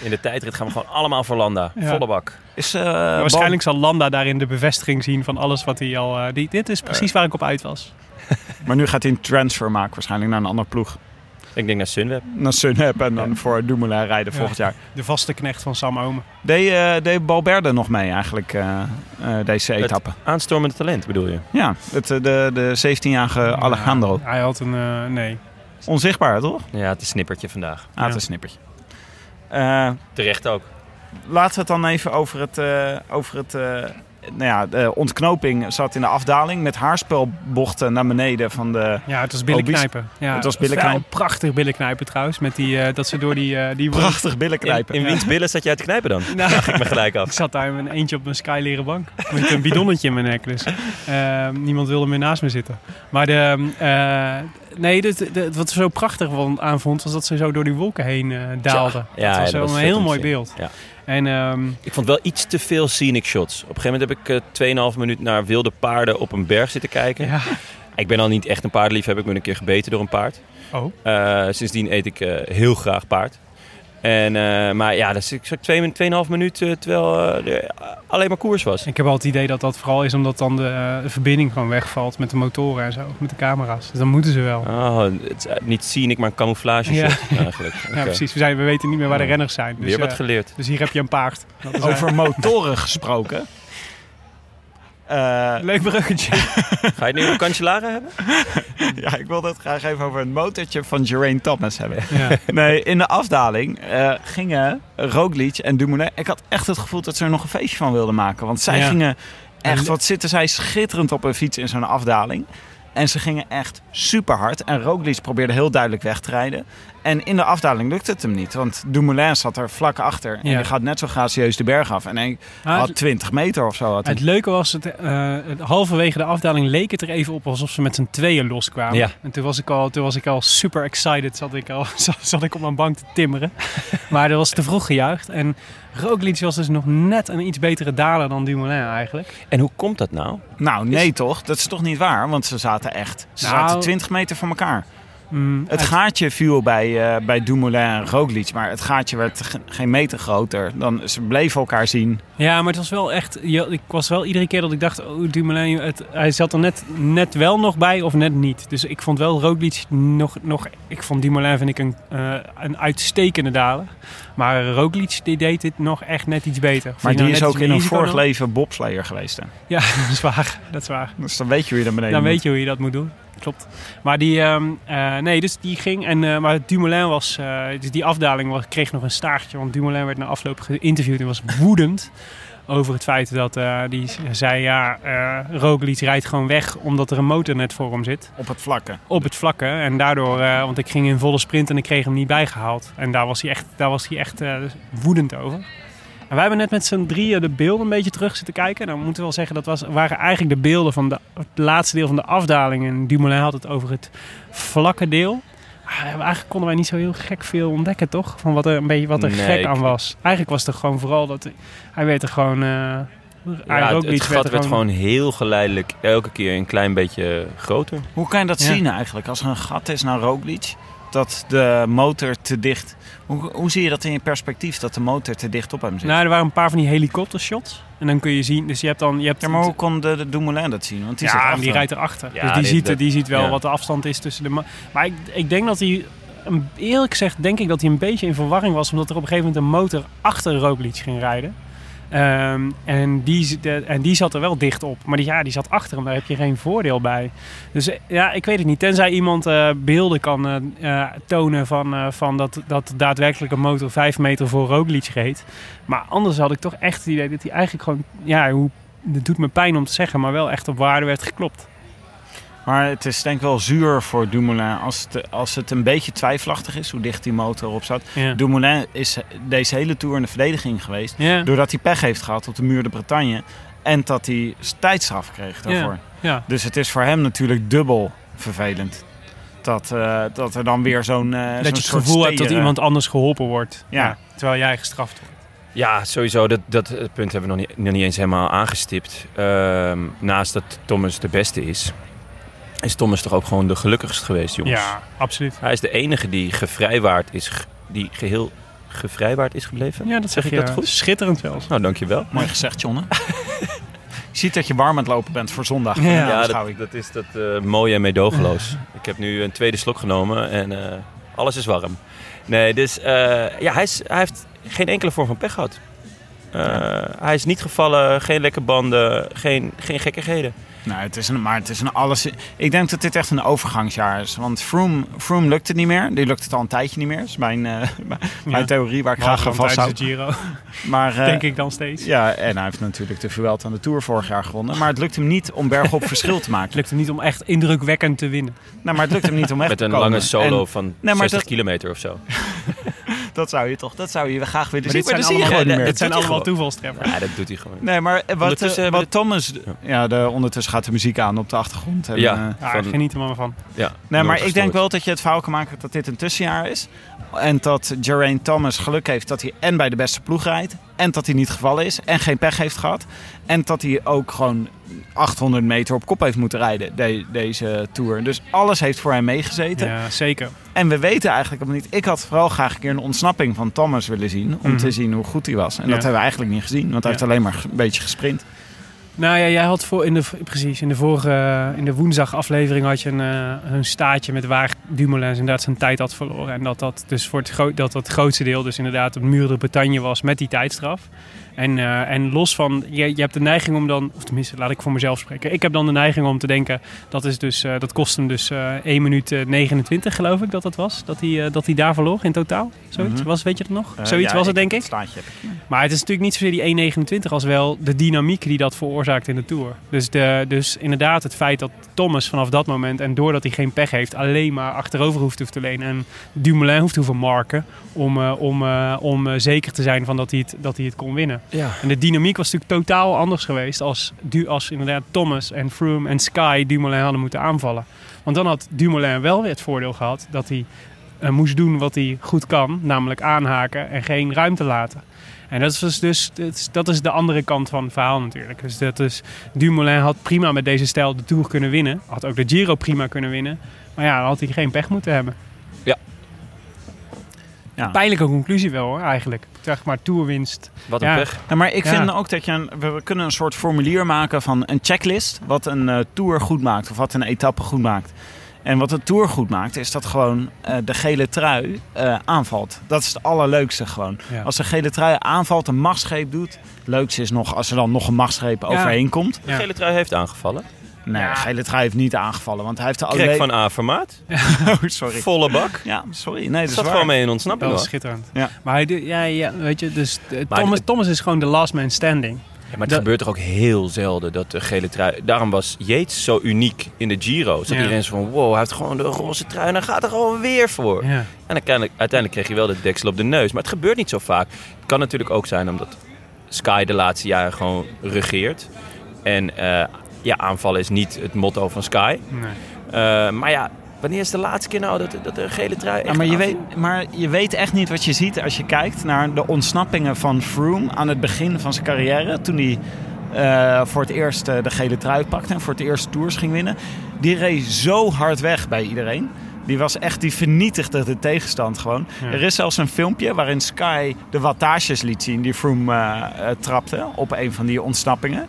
In de tijdrit gaan we gewoon allemaal voor Landa.
Ja.
Volle bak.
Is, eh,
waarschijnlijk zal Landa daarin de bevestiging zien van alles wat hij al... eh, die, dit is precies waar ik op uit was.
Maar nu gaat hij een transfer maken waarschijnlijk naar een andere ploeg.
Ik denk naar Sunweb.
Naar Sunweb en dan voor Dumoulin rijden
Ja.
volgend jaar.
De vaste knecht van Sam Omen.
Deed, eh deed Balberde nog mee eigenlijk, eh, eh, deze
Het-
etappe?
Aanstormende talent bedoel je?
Ja, het, de, de 17-jarige Alejandro.
Ja, hij had een... eh, nee.
Onzichtbaar, toch?
Ja, het is snippertje vandaag.
Ah, het is een snippertje. Eh,
Terecht ook.
laten we het dan even over het, eh, over het eh, nou ja, de ontknoping zat in de afdaling met haarspelbochten naar beneden van de...
Ja, het was billenknijpen. Ja,
Het was billenknijpen.
Prachtig billenknijpen trouwens. Met die, eh, dat ze door die... eh, die
Prachtig billen
In,
knijpen.
in wiens billen zat jij te knijpen dan? <laughs>
Nou,
Vraag ik me gelijk <laughs>
ik
af.
zat daar met een eentje op mijn skyleren bank. Met een bidonnetje in mijn nek. Dus eh, niemand wilde meer naast me zitten. Maar de, eh, nee, wat ik zo prachtig aan vond, was dat ze zo door die wolken heen daalden.
Ja,
dat was
dat
zo
was
een heel mooi beeld.
Ja.
En ehm,
Ik vond wel iets te veel scenic shots. Op een gegeven moment heb ik eh 2,5 minuut naar wilde paarden op een berg zitten kijken.
ja.
Ik ben al niet echt een paardenliefhebber. Ik ben een keer gebeten door een paard.
Oh.
Eh, sindsdien eet ik eh, heel graag paard. En, eh, maar ja, dat is ik twee, 2,5 minuut eh, terwijl eh, er alleen maar koers was.
Ik heb al het idee dat dat vooral is omdat dan de, eh, de verbinding gewoon wegvalt met de motoren en zo. Met de camera's. Dus dan moeten ze wel.
Oh, het is niet scenic, maar een camouflage
Ja.
eigenlijk. <laughs>
Ja, precies. We, zijn, we weten niet meer waar de renners zijn. Dus,
Weer wat geleerd.
dus hier heb je een paard. Dat is,
Over <laughs> motoren gesproken. Eh,
Leuk bruggetje.
Ga je het nu over Cancellara hebben? <laughs>
ja, ik wilde het graag even over het motortje van Geraint Thomas hebben.
Ja.
Nee, in de afdaling eh, gingen Roglic en Dumoulin... Ik had echt het gevoel dat ze er nog een feestje van wilden maken. Want zij
Ja.
gingen echt... Wat zitten zij schitterend op een fiets in zo'n afdaling. En ze gingen echt super hard. En Roglic probeerde heel duidelijk weg te rijden. En in de afdaling lukte het hem niet. Want Dumoulin zat er vlak achter. En
Ja.
die gaat net zo gracieus de berg af. En hij had
het,
20 meter of zo. Had hij.
het leuke was, het, eh, het- halverwege de afdaling leek het er even op alsof ze met z'n tweeën loskwamen.
Ja.
En toen was, ik al, toen was ik al super excited, zat ik, al, <laughs> zat, zat ik op mijn bank te timmeren. maar dat was te vroeg gejuicht. En Roglic was dus nog net een iets betere daler dan Dumoulin eigenlijk.
En hoe komt dat nou?
Nou, nee toch? Dat is toch niet waar? Want ze zaten echt... Ze
Nou-
zaten 20 meter van elkaar.
Mm,
Het
uit-
gaatje viel bij, eh, bij Dumoulin en Roglic. Maar het gaatje werd ge- geen meter groter. Dan, ze bleven elkaar zien.
Ja, maar het was wel echt. je- Ik was wel iedere keer dat ik dacht, oh, Dumoulin, het, hij zat er net, net wel nog bij of net niet. Dus ik vond wel Roglic nog, nog. Ik vond Dumoulin vind ik een, eh, een uitstekende daler. Maar Roglic die deed dit nog echt net iets beter.
Maar
je
die
nou
is ook in een vorig leven bobslayer geweest. Hè?
Ja, <laughs> dat is waar. Dat is waar.
Dus dan weet je hoe je naar beneden
Dan
moet.
weet je hoe je dat moet doen. Klopt. Maar die, ehm, eh, nee, dus die ging. En, eh, maar Dumoulin was, eh, dus die afdaling was, kreeg nog een staartje. Want Dumoulin werd na afloop geïnterviewd en was woedend over het feit dat die zei: ja, Roglic rijdt gewoon weg omdat er een motor net voor hem zit.
Op het vlakke.
Op het vlakke. En daardoor, want ik ging in volle sprint en ik kreeg hem niet bijgehaald. En daar was hij echt, daar was hij echt woedend over. En wij hebben net met z'n drieën de beelden een beetje terug zitten kijken. Nou, we moeten wel zeggen, dat was, waren eigenlijk de beelden van de, het laatste deel van de afdaling. En Dumoulin had het over het vlakke deel. Maar eigenlijk konden wij niet zo heel gek veel ontdekken, toch? Van wat er een beetje wat er
Nee,
gek
ik-
aan was. Eigenlijk was het er gewoon vooral dat hij, werd er gewoon. eh
Ja, het, het gat werd
gewoon-
gewoon heel geleidelijk elke keer een klein beetje groter.
Hoe kan je dat
Ja.
zien eigenlijk? Als er een gat is naar Roglic, dat de motor te dicht... Hoe, hoe zie je dat in je perspectief, dat de motor te dicht op hem zit?
Nou, er waren een paar van die helikoptershots. En dan kun je zien, dus je hebt dan... Je hebt
ja, maar hoe kon de, de Dumoulin dat zien? Want die
ja,
achter
die rijdt erachter.
Ja,
dus die,
dit-
ziet, die ziet wel
ja.
wat de afstand is tussen de... ma- Maar ik, ik denk dat hij... een- Eerlijk gezegd denk ik dat hij een beetje in verwarring was... omdat er op een gegeven moment een motor achter Roglic ging rijden. Ehm, en, die, en die zat er wel dicht op. Maar die, ja, die zat achter hem, daar heb je geen voordeel bij. Dus eh, ja, ik weet het niet. Tenzij iemand eh, beelden kan eh, tonen van, van dat, dat daadwerkelijk een motor vijf meter voor Roglic reed. Maar anders had ik toch echt het idee dat hij eigenlijk gewoon... Ja, hoe, het doet me pijn om te zeggen, maar wel echt op waarde werd geklopt.
Maar het is denk ik wel zuur voor Dumoulin als het, als het een beetje twijfelachtig is hoe dicht die motor op zat.
Ja.
Dumoulin is deze hele tour in de verdediging geweest.
Ja.
Doordat hij pech heeft gehad op de muur de Bretagne. En dat hij tijdstraf kreeg daarvoor.
Ja.
Dus het is voor hem natuurlijk dubbel vervelend. Dat, eh, dat er dan weer zo'n zo'n
dat je het gevoel hebt dat iemand anders geholpen wordt.
Ja.
terwijl jij gestraft wordt.
Ja, sowieso. Dat, dat punt hebben we nog niet, nog niet eens helemaal aangestipt. Ehm, naast dat Thomas de beste is, is Thomas toch ook gewoon de gelukkigst geweest, jongens.
Ja, absoluut.
Hij is de enige die gevrijwaard is, die geheel gevrijwaard is gebleven.
Ja, dat zeg,
Zeg
je
ik dat goed?
Schitterend zelfs.
Nou, dankjewel.
Mooi gezegd, Jonne. <laughs> je ziet dat je warm aan het lopen bent voor zondag.
Ja.
Dat, dat is dat eh, mooie en meedogenloos. <laughs> Ik heb nu een tweede slok genomen en eh, alles is warm. Nee, dus eh, ja, hij, is, hij heeft geen enkele vorm van pech gehad. Eh, Hij is niet gevallen, geen lekke banden, geen, geen gekkigheden.
Nou, het is een, maar het is een alles. Ik denk dat dit echt een overgangsjaar is. Want Froome, Froome lukt het niet meer. Die lukt het al een tijdje niet meer. Dat is mijn, eh, <laughs> mijn theorie waar ik graag
Graag
aan
Giro, <laughs>
Maar, eh,
denk ik dan steeds.
Ja, en hij heeft natuurlijk de Vuelta aan de Tour vorig jaar gewonnen. Maar het lukt hem niet om bergop <laughs> verschil te
Het
maken.
lukt hem niet om echt indrukwekkend te winnen.
Nou, maar het lukt hem niet om echt
Met een lange solo
En
van
maar
60
dat-
kilometer of zo.
Dat zou je toch, dat zou je graag willen
Maar
zien.
dit zijn
dat zie je
allemaal,
gewoon niet
dit
meer.
zijn
doet hij
allemaal toevalstreffers.
Ja, dat doet hij gewoon.
Nee, maar wat,
hebben
wat Thomas... Ja, de, ondertussen gaat de muziek aan op de achtergrond. En,
Ja.
Ja,
Van-
geniet er maar van.
Ja,
Nee, maar ik denk wel dat je het verhaal kan maken dat dit een tussenjaar is. En dat Geraint Thomas geluk heeft dat hij en bij de beste ploeg rijdt. En dat hij niet gevallen is. En geen pech heeft gehad. En dat hij ook gewoon 800 meter op kop heeft moeten rijden de- deze Tour. Dus alles heeft voor hem meegezeten.
Ja, zeker.
En we weten eigenlijk helemaal niet... Ik had vooral graag een keer een ontsnapping van Thomas willen zien. Om
Mhm.
te zien hoe goed hij was. En
Ja.
dat hebben we eigenlijk niet gezien. Want hij
Ja.
heeft alleen maar een beetje gesprint.
Nou ja, jij had voor in de, precies, in de vorige, in de woensdag aflevering had je een, eh, een staatje met waar Dumoulin inderdaad zijn tijd had verloren. En dat dat dus voor het, gro- dat dat grootste deel dus inderdaad het muur de Bretagne was met die tijdstraf. En, eh, en los van, je, je hebt de neiging om dan, of tenminste laat ik voor mezelf spreken. Ik heb dan de neiging om te denken, dat, is dus, eh, dat kost hem dus eh 1 minuut eh, 29 geloof ik dat dat was. Dat hij, dat hij daar verloor in totaal. Zoiets,
Mhm.
was, weet je dat nog? Zoiets
ja,
was het denk ik.
Het slaatje heb ik.
Maar het is natuurlijk niet zozeer die 1,29 als wel de dynamiek die dat veroorzaakt in de Tour. Dus, de, dus inderdaad het feit dat Thomas vanaf dat moment en doordat hij geen pech heeft, alleen maar achterover hoeft te lenen en Dumoulin hoeft te hoeven marken om, eh, om, eh, om eh, zeker te zijn van dat hij, het, dat hij het kon winnen.
Ja.
En de dynamiek was natuurlijk totaal anders geweest als, Du- als inderdaad Thomas en Froome en Sky Dumoulin hadden moeten aanvallen. Want dan had Dumoulin wel weer het voordeel gehad dat hij moest doen wat hij goed kan, namelijk aanhaken en geen ruimte laten. En dat is dus, dus dat is- de andere kant van het verhaal natuurlijk. Dus dat is, Dumoulin had prima met deze stijl de Tour kunnen winnen. Had ook de Giro prima kunnen winnen. Maar ja, dan had hij geen pech moeten hebben.
Ja.
Pijnlijke conclusie wel hoor, eigenlijk. Zeg maar tourwinst.
Wat een
Ja.
pech.
Ja, maar ik
Ja.
vind ook dat je een, we we kunnen een soort formulier maken van een checklist. Wat een eh, tour goed maakt of wat een etappe goed maakt. En wat een tour goed maakt, is dat gewoon eh, de gele trui eh, aanvalt. Dat is het allerleukste gewoon.
Ja.
Als de gele trui aanvalt, een machtsgreep doet. Het leukste is nog als er dan nog een machtsgreep overheen komt.
De gele trui heeft aangevallen.
Nee, de gele trui heeft niet aangevallen. Want hij heeft de
Krek van A-formaat. <laughs>
Oh, sorry.
Volle bak.
Ja, sorry. Nee, dat
zat
waar.
gewoon mee in ontsnapping
Dat was schitterend.
Ja.
Maar hij, ja, ja, weet je, dus eh,
Maar
Thomas, Thomas is gewoon de last man standing.
Ja, maar het
Dat-
gebeurt toch ook heel zelden dat de gele trui... Daarom was Yates zo uniek in de Giro. Dat
Ja.
iedereen zo van, wow, hij heeft gewoon de roze trui en hij gaat er gewoon weer voor.
Ja.
En uiteindelijk, uiteindelijk kreeg je wel de deksel op de neus. Maar het gebeurt niet zo vaak. Het kan natuurlijk ook zijn omdat Sky de laatste jaren gewoon regeert. En eh, ja, aanvallen is niet het motto van Sky.
Nee.
Eh, maar ja, wanneer is de laatste keer nou dat, dat de gele trui echt
Ja, maar, je weet, maar je weet echt niet wat je ziet als je kijkt naar de ontsnappingen van Froome aan het begin van zijn carrière. Toen hij eh, voor het eerst eh, de gele trui pakte en voor het eerst tours ging winnen. Die reed zo hard weg bij iedereen. Die was echt, die vernietigde de tegenstand gewoon.
Ja.
Er is zelfs een filmpje waarin Sky de wattages liet zien die Froome eh, eh, trapte op een van die ontsnappingen.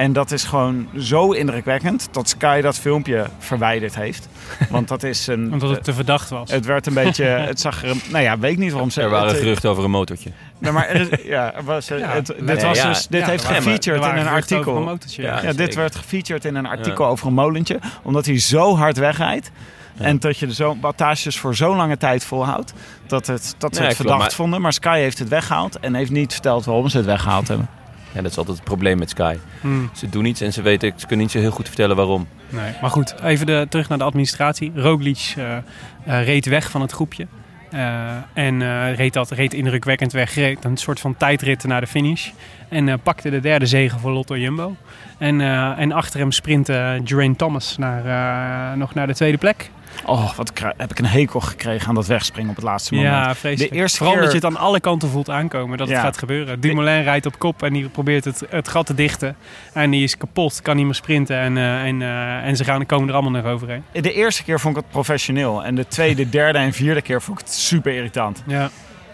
En dat is gewoon zo indrukwekkend dat Sky dat filmpje verwijderd heeft. Want dat is een... <laughs>
Omdat het te verdacht was.
Het werd een beetje, het zag er, nou ja, weet ik niet waarom ze.
Er waren geruchten over een motortje.
Nou, maar er is- ja, er was,
Ja,
het, dit
nee,
was
ja.
dus, dit
Ja,
heeft
waren-
gefeatured in een artikel.
een motortje,
Ja.
dit werd gefeatured in een artikel
Ja.
over een molentje, omdat hij zo hard wegrijdt. En dat je zo wattages voor zo'n lange tijd volhoudt. Dat, het, dat ze het
klopt,
verdacht
maar-
vonden. Maar Sky heeft het weggehaald. En heeft niet verteld waarom ze het weggehaald hebben.
Ja, dat is altijd het probleem met Sky.
Hmm,
Ze doen iets en ze, weten, ze kunnen niet zo heel goed vertellen waarom.
nee. Maar goed, even de, terug naar de administratie. Roglic eh, eh, reed weg van het groepje. Eh, en reed dat reed indrukwekkend weg. Reed een soort van tijdrit naar de finish. En pakte de derde zege voor Lotto Jumbo. En, en achter hem sprintte Geraint Thomas naar, nog naar de tweede plek.
Oh, wat heb ik een hekel gekregen aan dat wegspringen op het laatste moment.
Ja, vreselijk.
De eerste
Vooral
keer-
dat je het aan alle kanten voelt aankomen dat het
Ja.
gaat gebeuren. Dumoulin rijdt op kop en die probeert het, het gat te dichten. En die is kapot, kan niet meer sprinten. En, eh, en, eh, en ze gaan, komen er allemaal nog overheen.
De eerste keer vond ik het professioneel. En de tweede, derde en vierde keer vond ik het super irritant.
Ja.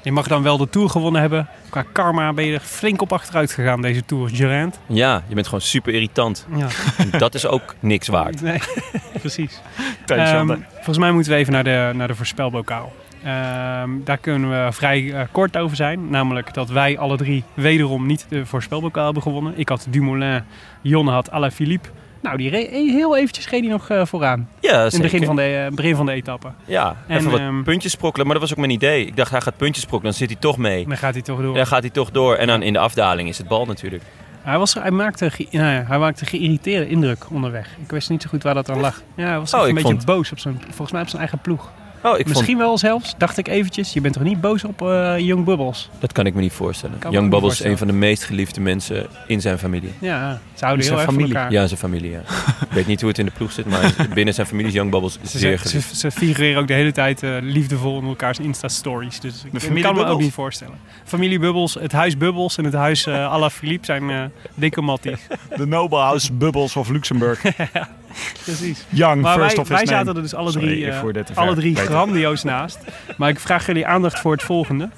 Je mag dan wel de Tour gewonnen hebben. Qua karma ben je er flink op achteruit gegaan deze Tour, Geraint.
Ja, je bent gewoon super irritant.
Ja,
En dat is ook niks waard.
nee, <laughs> precies.
De-
volgens mij moeten we even naar de, naar de voorspelbokaal. Ehm, daar kunnen we vrij eh, kort over zijn. Namelijk dat wij alle drie wederom niet de voorspelbokaal hebben gewonnen. Ik had Dumoulin, Jonne had Alaphilippe. Nou, die reed heel eventjes reed hij nog eh, vooraan.
Ja,
In het begin van de, eh, begin van de etappe.
Ja,
En,
even wat
ehm,
puntjes sprokkelen. Maar dat was ook mijn idee. Ik dacht, hij gaat puntjes sprokkelen, dan zit hij toch mee.
Dan gaat hij toch door.
Dan gaat hij toch door. En dan in de afdaling is het bal natuurlijk.
Hij, was, hij, maakte, nou ja, hij maakte geïrriteerde indruk onderweg. Ik wist niet zo goed waar dat aan lag. Ja, hij was
Oh,
een beetje
vond-
boos op zijn, volgens mij op zijn eigen ploeg.
Oh, ik
Misschien wel zelfs, dacht ik eventjes, je bent toch niet boos op eh Young Bubbles?
Dat kan ik me niet voorstellen.
Kan
Young Bubbles is een van de meest geliefde mensen in zijn familie.
Ja, ze houden
Zijn
heel erg
familie.
van elkaar.
Ja, zijn familie, ja. ik weet niet hoe het in de ploeg zit, maar <laughs> binnen zijn familie is Young Bubbles
Ze,
zeer
ze,
geliefd.
ze, ze figureren ook de hele tijd eh, liefdevol in elkaars Insta-stories. Dus ik
familie
kan me ook niet voorstellen. Familie Bubbles, het huis Bubbles en het huis uh, Alla Philippe zijn uh, dikke matties.
De Noble House Bubbles of Luxemburg. <laughs>
Precies.
Young,
Maar
first
wij,
of
wij
name.
zaten er dus alle
Sorry,
drie, eh, alle drie grandioos naast. Maar ik vraag jullie aandacht voor het volgende.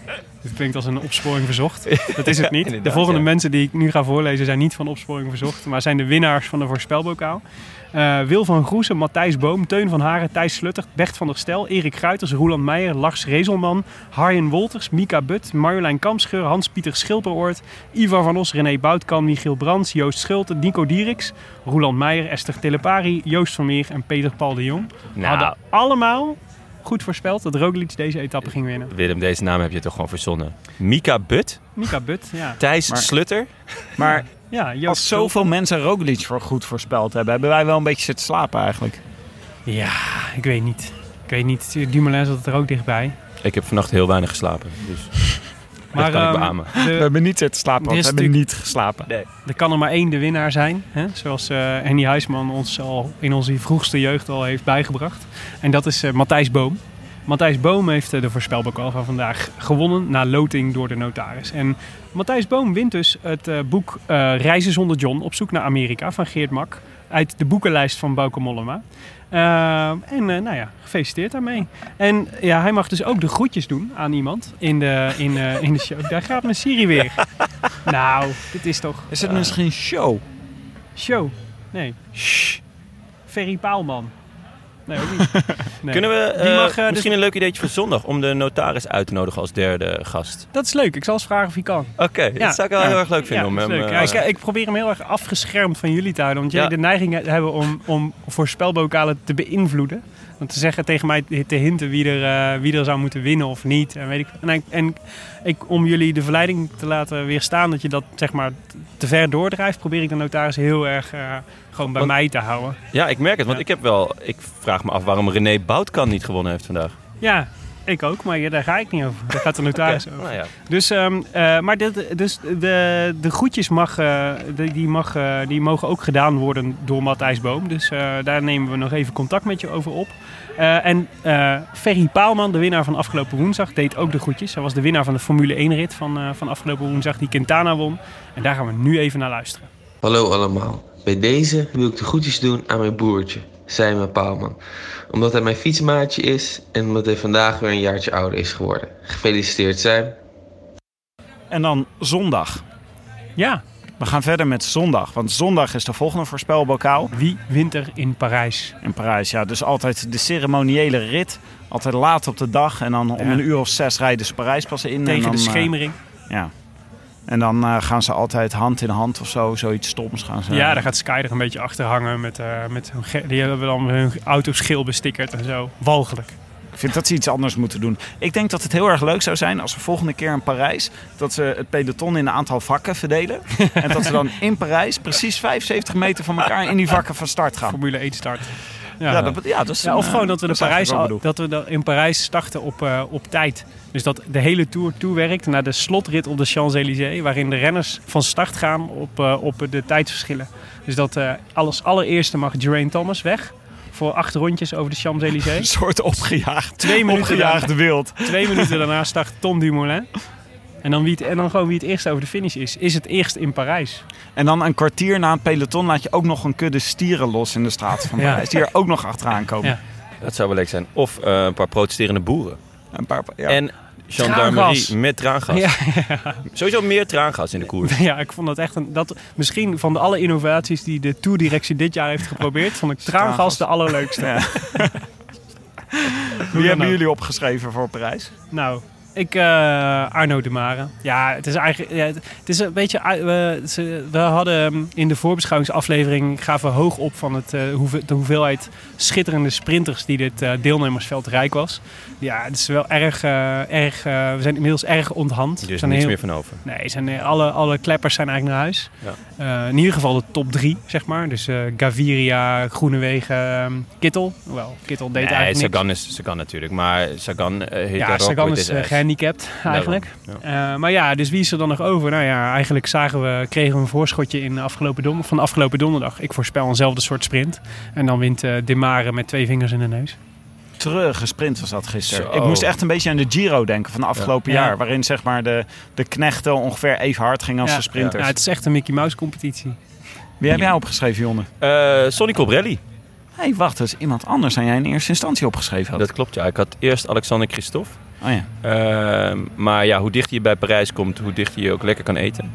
Dit klinkt als een opsporing verzocht. Dat is het <laughs> niet. de volgende
ja.
mensen die ik nu ga voorlezen zijn niet van opsporing verzocht, maar zijn de winnaars van de voorspelbokaal. Eh, Wil van Groesen, Matthijs Boom, Teun van Haren, Thijs Slutter, Bert van der Stel, Erik Gruiters, Roland Meijer, Lars Rezelman, Harjen Wolters, Mika But, Marjolein Kamscheur, Hans-Pieter Schilperoort, Ivar van Os, René Boutkan, Michiel Brands, Joost Schulte, Nico Dieriks, Roland Meijer, Esther Telepari, Joost van Meer en Peter Paul de Jong.
Nou,
Hadden allemaal goed voorspeld dat Roglic deze etappe ging winnen.
Willem, deze naam heb je toch gewoon verzonnen. Mika But,
Mika But, ja.
Thijs
Maar-
Slutter.
Maar <laughs>
Ja,
als zoveel mensen Roglic voor goed voorspeld hebben, hebben wij wel een beetje zitten slapen eigenlijk.
Ja, ik weet niet. Ik weet niet. Dumoulin zat er ook dichtbij.
Ik heb vannacht heel weinig geslapen. Dus dat kan ik
ehm.
We hebben niet zitten slapen, want we hebben niet geslapen.
er kan er maar één de winnaar zijn. Hè? Zoals eh Henny Huisman ons al in onze vroegste jeugd al heeft bijgebracht. En dat is eh, Matthijs Boom. Matthijs Boom heeft eh, de voorspelbokaal van vandaag gewonnen na loting door de notaris. En Matthijs Boom wint dus het eh, boek eh, Reizen zonder John op zoek naar Amerika van Geert Mak. Uit de boekenlijst van Bauke Mollema. Eh, en eh, nou ja, gefeliciteerd daarmee. En ja, hij mag dus ook de groetjes doen aan iemand in de, in, eh, in de show. Daar gaat mijn Siri weer. <laughs> nou, dit is toch...
Is het misschien show?
Show? Nee. Shh. Ferry Paalman. Nee, ook niet. <laughs> Nee.
Kunnen we eh,
eh, dus-
misschien een leuk ideetje voor zondag om de notaris uit te nodigen als derde gast?
Dat is leuk. Ik zal eens vragen of hij kan.
Oké,
Ja.
dat zou ik wel
Ja.
heel erg leuk vinden
Ja,
om hem...
leuk. Ja,
als-
ik, ik probeer hem heel erg afgeschermd van jullie te houden. Want jullie
Ja.
de neiging hebben om, om voorspelbokalen te beïnvloeden. Om te zeggen tegen mij te hinten wie er, eh, wie er zou moeten winnen of niet. En, weet ik, en, ik, en ik, om jullie de verleiding te laten weerstaan dat je dat zeg maar te ver doordrijft, probeer ik de notaris heel erg eh, gewoon bij
Want-
mij te houden.
Ja, ik merk het, want
Ja.
ik heb wel... Ik vraag me af waarom René Boutkan niet gewonnen heeft vandaag.
Ja, ik ook, maar ja, daar ga ik niet over. Daar gaat de notaris over.
Nou ja.
Dus, ehm, eh, maar dit, dus de, de groetjes mag, eh, de- die, mag, eh, die mogen ook gedaan worden door Matthijs Boom. Dus eh, daar nemen we nog even contact met je over op. Eh, en eh, Ferry Paalman, de winnaar van afgelopen woensdag, deed ook de groetjes. Hij was de winnaar van de Formule 1-rit van, eh, van afgelopen woensdag, die Quintana won. En daar gaan we nu even naar luisteren.
Hallo allemaal. Bij deze wil ik de groetjes doen aan mijn broertje, Simon Paalman. Omdat hij mijn fietsmaatje is en omdat hij vandaag weer een jaartje ouder is geworden. Gefeliciteerd Simon.
En dan zondag.
Ja,
We gaan verder met zondag, want zondag is de volgende voorspelbokaal
wie wint er in Parijs?
in Parijs. Ja, dus altijd de ceremoniële rit. Altijd laat op de dag en dan om
Ja.
een uur of zes rijden ze Parijs pas in. en
Tegen
dan,
de
eh,
schemering.
ja. En dan eh, gaan ze altijd hand in hand of zo, zoiets stoms gaan ze.
Ja, daar gaat Sky er een beetje achter hangen. Met, eh, met hun die hebben dan hun auto's geel bestickerd en zo. Walgelijk.
Ik vind dat ze iets anders moeten doen. Ik denk dat het heel erg leuk zou zijn als we volgende keer in Parijs... dat ze het peloton in een aantal vakken verdelen. <laughs> en dat ze dan in Parijs precies 75 meter van elkaar in die vakken van start gaan.
Formule 1 start.
Ja, dat, ja, dat is
Ja, of
eh,
gewoon dat we, de
is eigenlijk
Parijs, dat we dan in Parijs starten op, eh, op tijd. Dus dat de hele Tour toewerkt naar de slotrit op de Champs-Élysées. Waarin de renners van start gaan op, eh, op de tijdsverschillen. Dus dat eh, als allereerste mag Geraint Thomas weg. Voor acht rondjes over de <laughs>
Een
Champs-Élysées.
soort opgejaagd,
Twee minuten
opgejaagde wild.
Twee minuten daarna start Tom Dumoulin. En dan, wie het, en dan gewoon wie het eerst over de finish is. Is het eerst in Parijs.
En dan een kwartier na het peloton laat je ook nog een kudde stieren los in de straat van
Ja.
Parijs. Die er ook nog achteraan komen.
Ja.
Dat zou wel leuk zijn. Of eh, een paar protesterende boeren.
Een paar, ja.
En gendarmerie met traangas.
Ja.
Sowieso meer traangas in de koers.
Ja, ik vond dat echt een. Dat, misschien van de alle innovaties die de Tourdirectie dit jaar heeft geprobeerd, vond ik <laughs> traangas
Traangas.
de allerleukste. <laughs>
Wie hebben jullie opgeschreven voor Parijs?
Nou, ik, eh, Arno de Mare. Ja, het is eigenlijk. Ja, het is een beetje. eh, we, ze- we hadden ehm, in de voorbeschouwingsaflevering. gaven we hoog op van het, eh, hoeve- de hoeveelheid schitterende sprinters die dit eh, deelnemersveld rijk was. Ja, het is wel erg. eh, erg eh, we zijn inmiddels erg onthand.
Er is
zijn
niks
heel-
meer van over.
Nee, zijn, eh, alle, alle kleppers zijn eigenlijk naar huis.
Ja.
Eh, in ieder geval de top drie, zeg maar. Dus eh, Gaviria, Groenewegen, ehm, Kittel. Wel, Kittel deed
Nee,
eigenlijk niks.
Sagan is Sagan natuurlijk. Maar Sagan
Ja, Sagan is eh,
S.
gehandicapt eigenlijk. Eh, maar ja, dus wie is er dan nog over? Nou ja, eigenlijk zagen we, kregen we een voorschotje in de afgelopen don- van afgelopen donderdag. Ik voorspel eenzelfde soort sprint. En dan wint eh De Mare met twee vingers in de neus.
Treurige sprint was dat gisteren.
Zo.
Ik moest echt een beetje aan de Giro denken van de afgelopen
Ja.
jaar. Waarin zeg maar de, de knechten ongeveer even hard gingen als
Ja.
de sprinters.
Ja, het is echt een Mickey Mouse competitie.
Wie heb jij opgeschreven, Jonne?
Eh, Sonny Colbrelli.
Hé, hey, wacht, dat is iemand anders dan jij in eerste instantie opgeschreven had.
Dat klopt, ja. Ik had eerst Alexander Christophe.
Oh ja.
Ehm, maar ja, hoe dichter je bij Parijs komt, hoe dichter je ook lekker kan eten.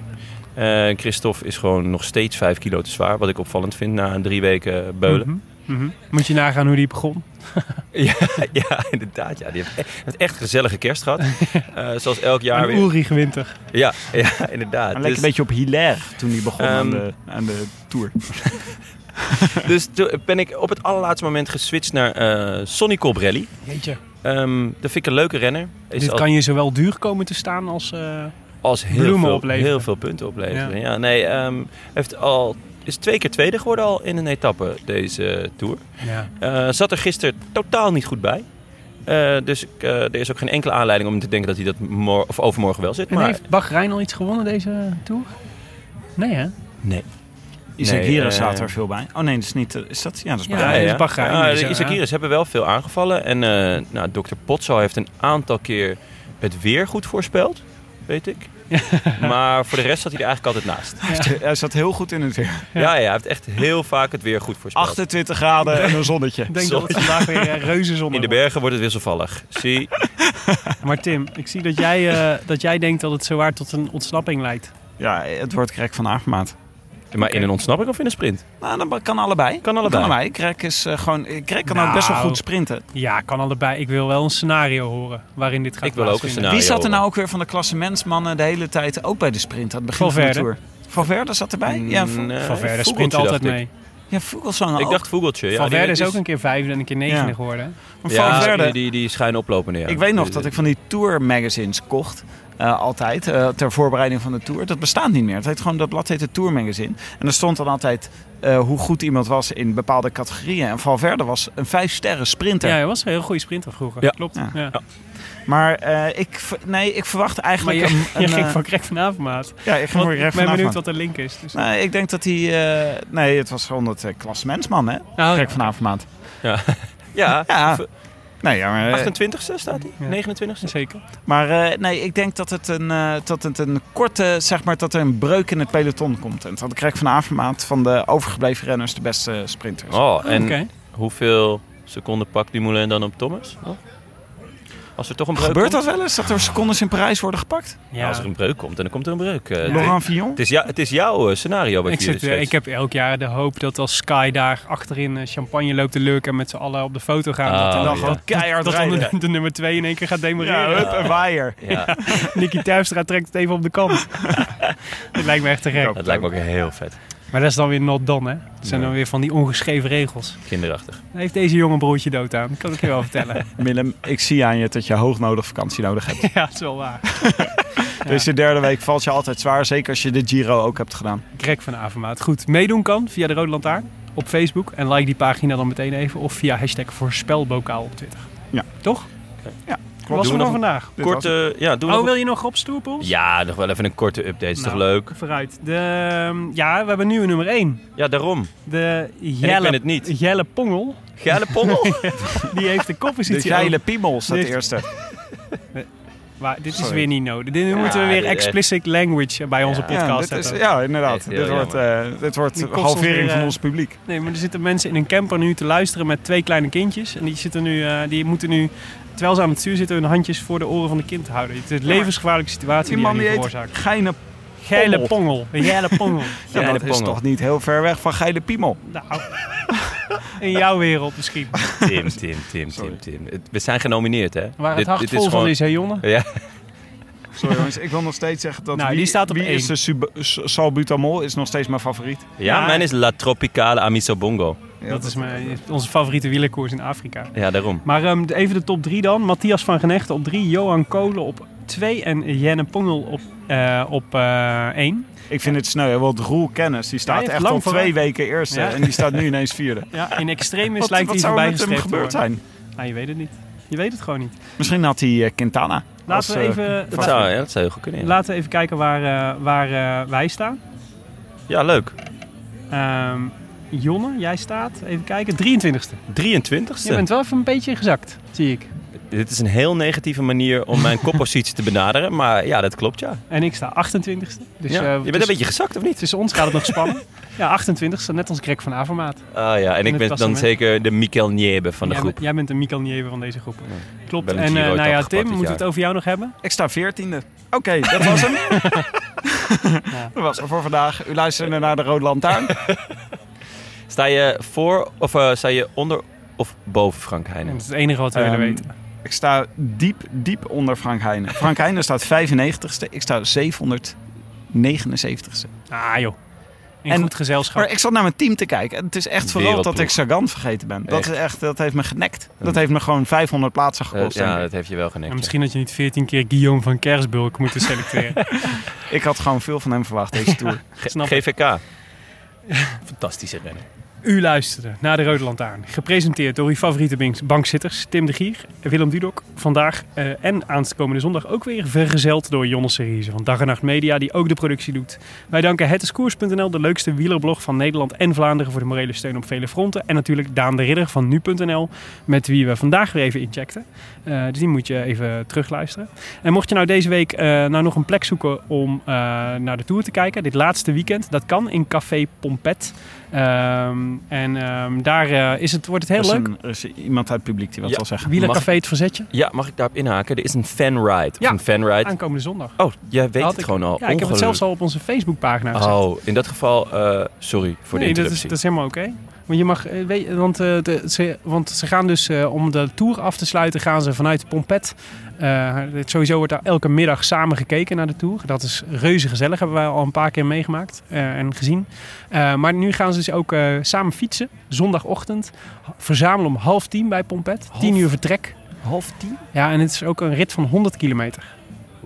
Eh, Christophe is gewoon nog steeds 5 kilo te zwaar. Wat ik opvallend vind na drie weken beulen.
Mhm, mhm. Moet je nagaan hoe die begon. <laughs>
ja, ja, inderdaad. Ja. Die heeft heeft echt een gezellige kerst gehad. <laughs> Eh, zoals elk jaar
Een
weer.
oerig winter.
Ja, ja, inderdaad.
Hij leek
Dus-
een beetje op Hilaire toen hij begon aan,
Ehm,
de, aan de tour. <laughs>
Dus toen ben ik op het allerlaatste moment geswitcht naar eh Sonny Colbrelli.
Jeetje.
Ehm dat vind ik een leuke renner. Is
Dit
al-
kan je zowel duur komen te staan als... eh,
als heel
bloemen
veel,
opleveren.
heel veel punten opleveren.
Ja.
Ja. nee, ehm, heeft al, is twee keer tweede geworden al in een etappe deze Tour.
ja.
Eh, zat er gisteren totaal niet goed bij. Eh, dus ik, eh, er is ook geen enkele aanleiding om te denken dat hij dat of overmorgen wel zit.
En
Maar
heeft Bahrein al iets gewonnen deze Tour? Nee hè?
nee.
Isagire
Nee,
staat
eh,
er veel bij. Oh nee, dat is niet... eh, Is dat? Ja, dat is Bahrein.
Ja,
ja.
Isagiris hebben wel veel aangevallen. En eh nou, dokter Potso heeft een aantal keer het weer goed voorspeld, weet ik. <laughs> maar voor de rest zat hij er eigenlijk altijd naast.
Hij zat heel goed in het weer.
Ja, ja, hij heeft echt heel vaak het weer goed voorspeld.
28 graden en een zonnetje. <laughs>
Ik denk dat het vandaag weer eh, reuze zon
In de bergen wordt het wisselvallig. Zie, <laughs>
Maar Tim, ik zie dat jij, eh, dat jij denkt dat het zowaar tot een ontsnapping leidt.
Ja, het wordt Krek van Avermaat.
Maar in een ontsnapping of in een sprint?
Nou, dat kan allebei.
Kan allebei.
Krek is eh, gewoon... Krek kan
Nou.
ook best wel goed sprinten.
Ja, kan allebei. Ik wil wel een scenario horen waarin dit gaat
Ik wil ook een scenario.
Wie zat er nou ook weer van de klassementsmannen de hele tijd ook bij de sprint aan het begin van de. Tour? Valverde zat erbij? Ja, Vo-
Nee,
Valverde
Vogeltje,
sprint altijd
dacht ik.
mee.
ja Vogelsang
Ik dacht Vogeltje. Ja,
Valverde is ook een keer vijfde en een keer negende
Ja.
geworden.
Maar
Ja,
Valverde,
die, die, die schijnen oplopende, ja.
ik weet nog dat ik van die Tour magazines kocht. Eh, altijd, eh, ter voorbereiding van de Tour. Dat bestaat niet meer. Het heet gewoon, dat blad heet het Tour Magazine. En er stond dan altijd eh, hoe goed iemand was in bepaalde categorieën. En Valverde was een vijf sterren sprinter.
Ja, hij was een heel goede sprinter vroeger.
Ja.
Klopt.
Ja.
Ja.
Maar eh, ik, nee, ik verwacht
Maar
eigenlijk
je,
een... <laughs>
je
een,
ging van Krek vanavond, maat.
Ja, ik ging
Want
voor
ik
recht
ben benieuwd wat de link is. Dus.
Nee, ik denk dat hij... eh, nee, het was gewoon het uh, klassementsman, hè?
Oh,
Krek van Avermaat. <laughs>
Ja, ja,
Nee, ja, maar, eh,
28ste staat hij?
Ja.
29ste?
Zeker.
maar eh, nee, ik denk dat het, een, eh, dat het een korte, zeg maar, dat er een breuk in het peloton komt. En dat Krek van Avermaat van de overgebleven renners de beste sprinter is.
Oh, en
Oké.
hoeveel seconden pakt Dumoulin dan op Thomas? nog? Als er toch een breuk
Gebeurt
komt?
dat wel eens, dat er secondes in Parijs worden gepakt?
Ja, als er een breuk komt, dan komt er een breuk. Eh, het-
Laurent Fillon?
het, is jou, het is jouw eh, scenario wat
Ik,
je
zit, eh, ik heb elk jaar de hoop dat als Sky daar achterin champagne loopt te lurken en met z'n allen op de foto gaan.
Oh,
dat dan
ja.
gewoon
keihard
dat dan de, nummer 2 in één keer gaat
Ja,
demoreren.
hup, een waaier. <laughs>
Ja,
Nicky Tuistra trekt het even op de kant. <laughs> dat lijkt me echt te gek.
dat lijkt me ook heel vet.
Maar dat is dan weer not done, hè? Dat zijn
Nee.
dan weer van die ongeschreven regels.
Kinderachtig.
Daar heeft deze jongen broertje dood aan. Dat kan ik je wel vertellen. <laughs>
Willem, ik zie aan je dat je hoognodig vakantie nodig hebt. <laughs>
ja, dat is wel waar. <laughs>
Deze derde week valt je altijd zwaar, zeker als je de Giro ook hebt gedaan.
Greg van Avermaat. Goed, meedoen kan via de Rode Lantaarn op Facebook. En like die pagina dan meteen even. Of via hashtag voorspelbokaal op Twitter.
Ja.
Toch?
Ja,
was er
we nog
vandaag?
Korte, ja, doen we
Oh,
nog...
wil je nog op Stoerpools?
Ja, nog wel even een korte update. Is toch
Nou.
leuk?
Vooruit. De, ehm, ja, we hebben nu een nummer 1.
Ja,
De
daarom. ben
Jelle,
het niet.
Jelle Pongel.
Geile pommel. <laughs>
Die heeft de
De
koppositie.
geile piemel staat de eerste. <laughs>
Maar dit is
Sorry.
weer niet nodig. Dit moeten we weer explicit language bij onze
Ja.
podcast
dit is, ja inderdaad. Dit wordt, eh, dit wordt halvering
weer,
van
eh,
ons publiek.
Nee, maar er zitten mensen in een camper nu te luisteren met twee kleine kindjes. En die, zitten nu, eh, die moeten nu, terwijl ze aan het stuur zitten, hun handjes voor de oren van de kind houden. Het is een levensgevaarlijke situatie
Die
die,
man
veroorzaakt.
Geine
Geile
Pongel.
geile pongel. <laughs>
Ja,
Geile
dat is toch niet heel ver weg van geile piemel.
nou, <laughs> in jouw wereld misschien.
Tim, Tim, Tim, Tim, Tim. We zijn genomineerd, hè?
Waar het
Dit-
hart vol
gewoon-
is, hè jongen?
Ja,
Sorry jongens, ik wil nog steeds zeggen dat
Nou,
wie,
die staat op
wie
één.
is de salbutamol is nog steeds mijn favoriet.
ja,
Ja.
mijn is La Tropicale Amisobongo.
Ja,
Dat is mijn, onze favoriete wielerkoers in Afrika.
Ja, daarom.
Maar ehm, even de top 3 dan. Matthias van Genechten op 3, Johan Kolen op 2 en Jenne Pongel op 1. op, eh, één.
Ik vind het sneu, want Roel Kennis die staat echt al twee weken eerste
Ja.
en die staat nu ineens vierde. <laughs>
ja, in extremis
Wat,
lijkt
wat
hij
zou er
voorbij
met hem gebeurd
worden.
zijn?
Nou, je weet het niet. Je weet het gewoon niet.
Misschien had hij eh, Quintana.
Laten
als,
we
eh,
even,
Dat zou, ja, dat zou heel goed kunnen. ja.
laten we even kijken waar, eh, waar eh, wij staan.
Ja, leuk.
Ehm, Jonne, jij staat, even kijken, 23ste.
23ste.
Je bent wel even een beetje gezakt, zie ik.
dit is een heel negatieve manier om mijn <laughs> koppositie te benaderen. Maar ja, dat klopt, ja.
En ik sta 28ste. Dus,
ja.
eh,
je bent
dus
een beetje gezakt, of niet?
Tussen ons gaat het nog spannen. <laughs> ja, 28ste, net als Greg van Avermaat.
Ah ja, en ik ben dan zeker de Mikel Niebe van de
jij,
groep.
bent- jij bent de Mikael Nieve van deze groep. Klopt.
ben
En eh,
Giro-etappe
nou ja, Tim, moeten we het over jou nog hebben?
Ik sta veertiende. Oké, dat was hem. <laughs> Dat was het voor vandaag. U luisterde naar de Rode Lantaarn.
Sta je voor of eh, sta je onder of boven Frank
Dat
Heijnen?
is het enige wat we willen
Ehm,
weten.
Ik sta diep, diep onder Frank Heijnen. Frank Heijnen staat 95ste. Ik sta 779ste.
Ah joh. In
en-
goed gezelschap.
Maar ik zat naar mijn team te kijken. En het is echt vooral dat ik Sagan vergeten ben. Dat, is echt, dat heeft me genekt. Dat heeft me gewoon 500 plaatsen
Eh,
gekost.
ja, dat heeft je wel genekt.
En
ja.
misschien had je niet 14 keer Guillaume van Kersbulk moeten selecteren. <laughs>
Ik had gewoon veel van hem verwacht deze <laughs> Tour.
Snap.
GVK. <laughs> Fantastische rennen.
U luisterde naar de Rode Lantaarn. Gepresenteerd door uw favoriete bankzitters Tim de Gier en Willem Dudok. Vandaag eh, en aankomende zondag ook weer vergezeld door Jonne Seriese van Dag en Nacht Media, die ook de productie doet. Wij danken hetiskoers.nl, de leukste wielerblog van Nederland en Vlaanderen, voor de morele steun op vele fronten. En natuurlijk Daan de Ridder van nu.nl, met wie we vandaag weer even incheckten. Eh, dus die moet je even terugluisteren. En mocht je nou deze week eh, nou nog een plek zoeken om naar de Tour te kijken, dit laatste weekend, dat kan in Café Pompet. Ehm, en ehm, daar eh, is het, wordt het heel leuk.
een- er is iemand uit het publiek die wat
Ja.
wil zeggen.
Wielercafé Het Verzetje,
Ja, mag ik daarop inhaken? Er is een fanride.
Ja.
een fanride.
aankomende zondag.
Oh, jij weet het
ik-
gewoon al.
Ja, ik heb het zelfs al op onze Facebookpagina gezet.
Oh, in dat geval, eh, sorry voor de
nee, dat is,
interruptie.
dat is helemaal oké. Want je mag, eh, weet, want, eh, de, ze, want ze gaan dus eh, om de tour af te sluiten, gaan ze vanuit Pompet. het- sowieso wordt daar elke middag samen gekeken naar de tour. Dat is reuze gezellig, hebben wij al een paar keer meegemaakt en gezien. Maar nu gaan ze dus ook samen fietsen, zondagochtend. Verzamelen om half tien bij Pompet. Tien uur vertrek.
half tien?
Ja, en het is ook een rit van 100 kilometer.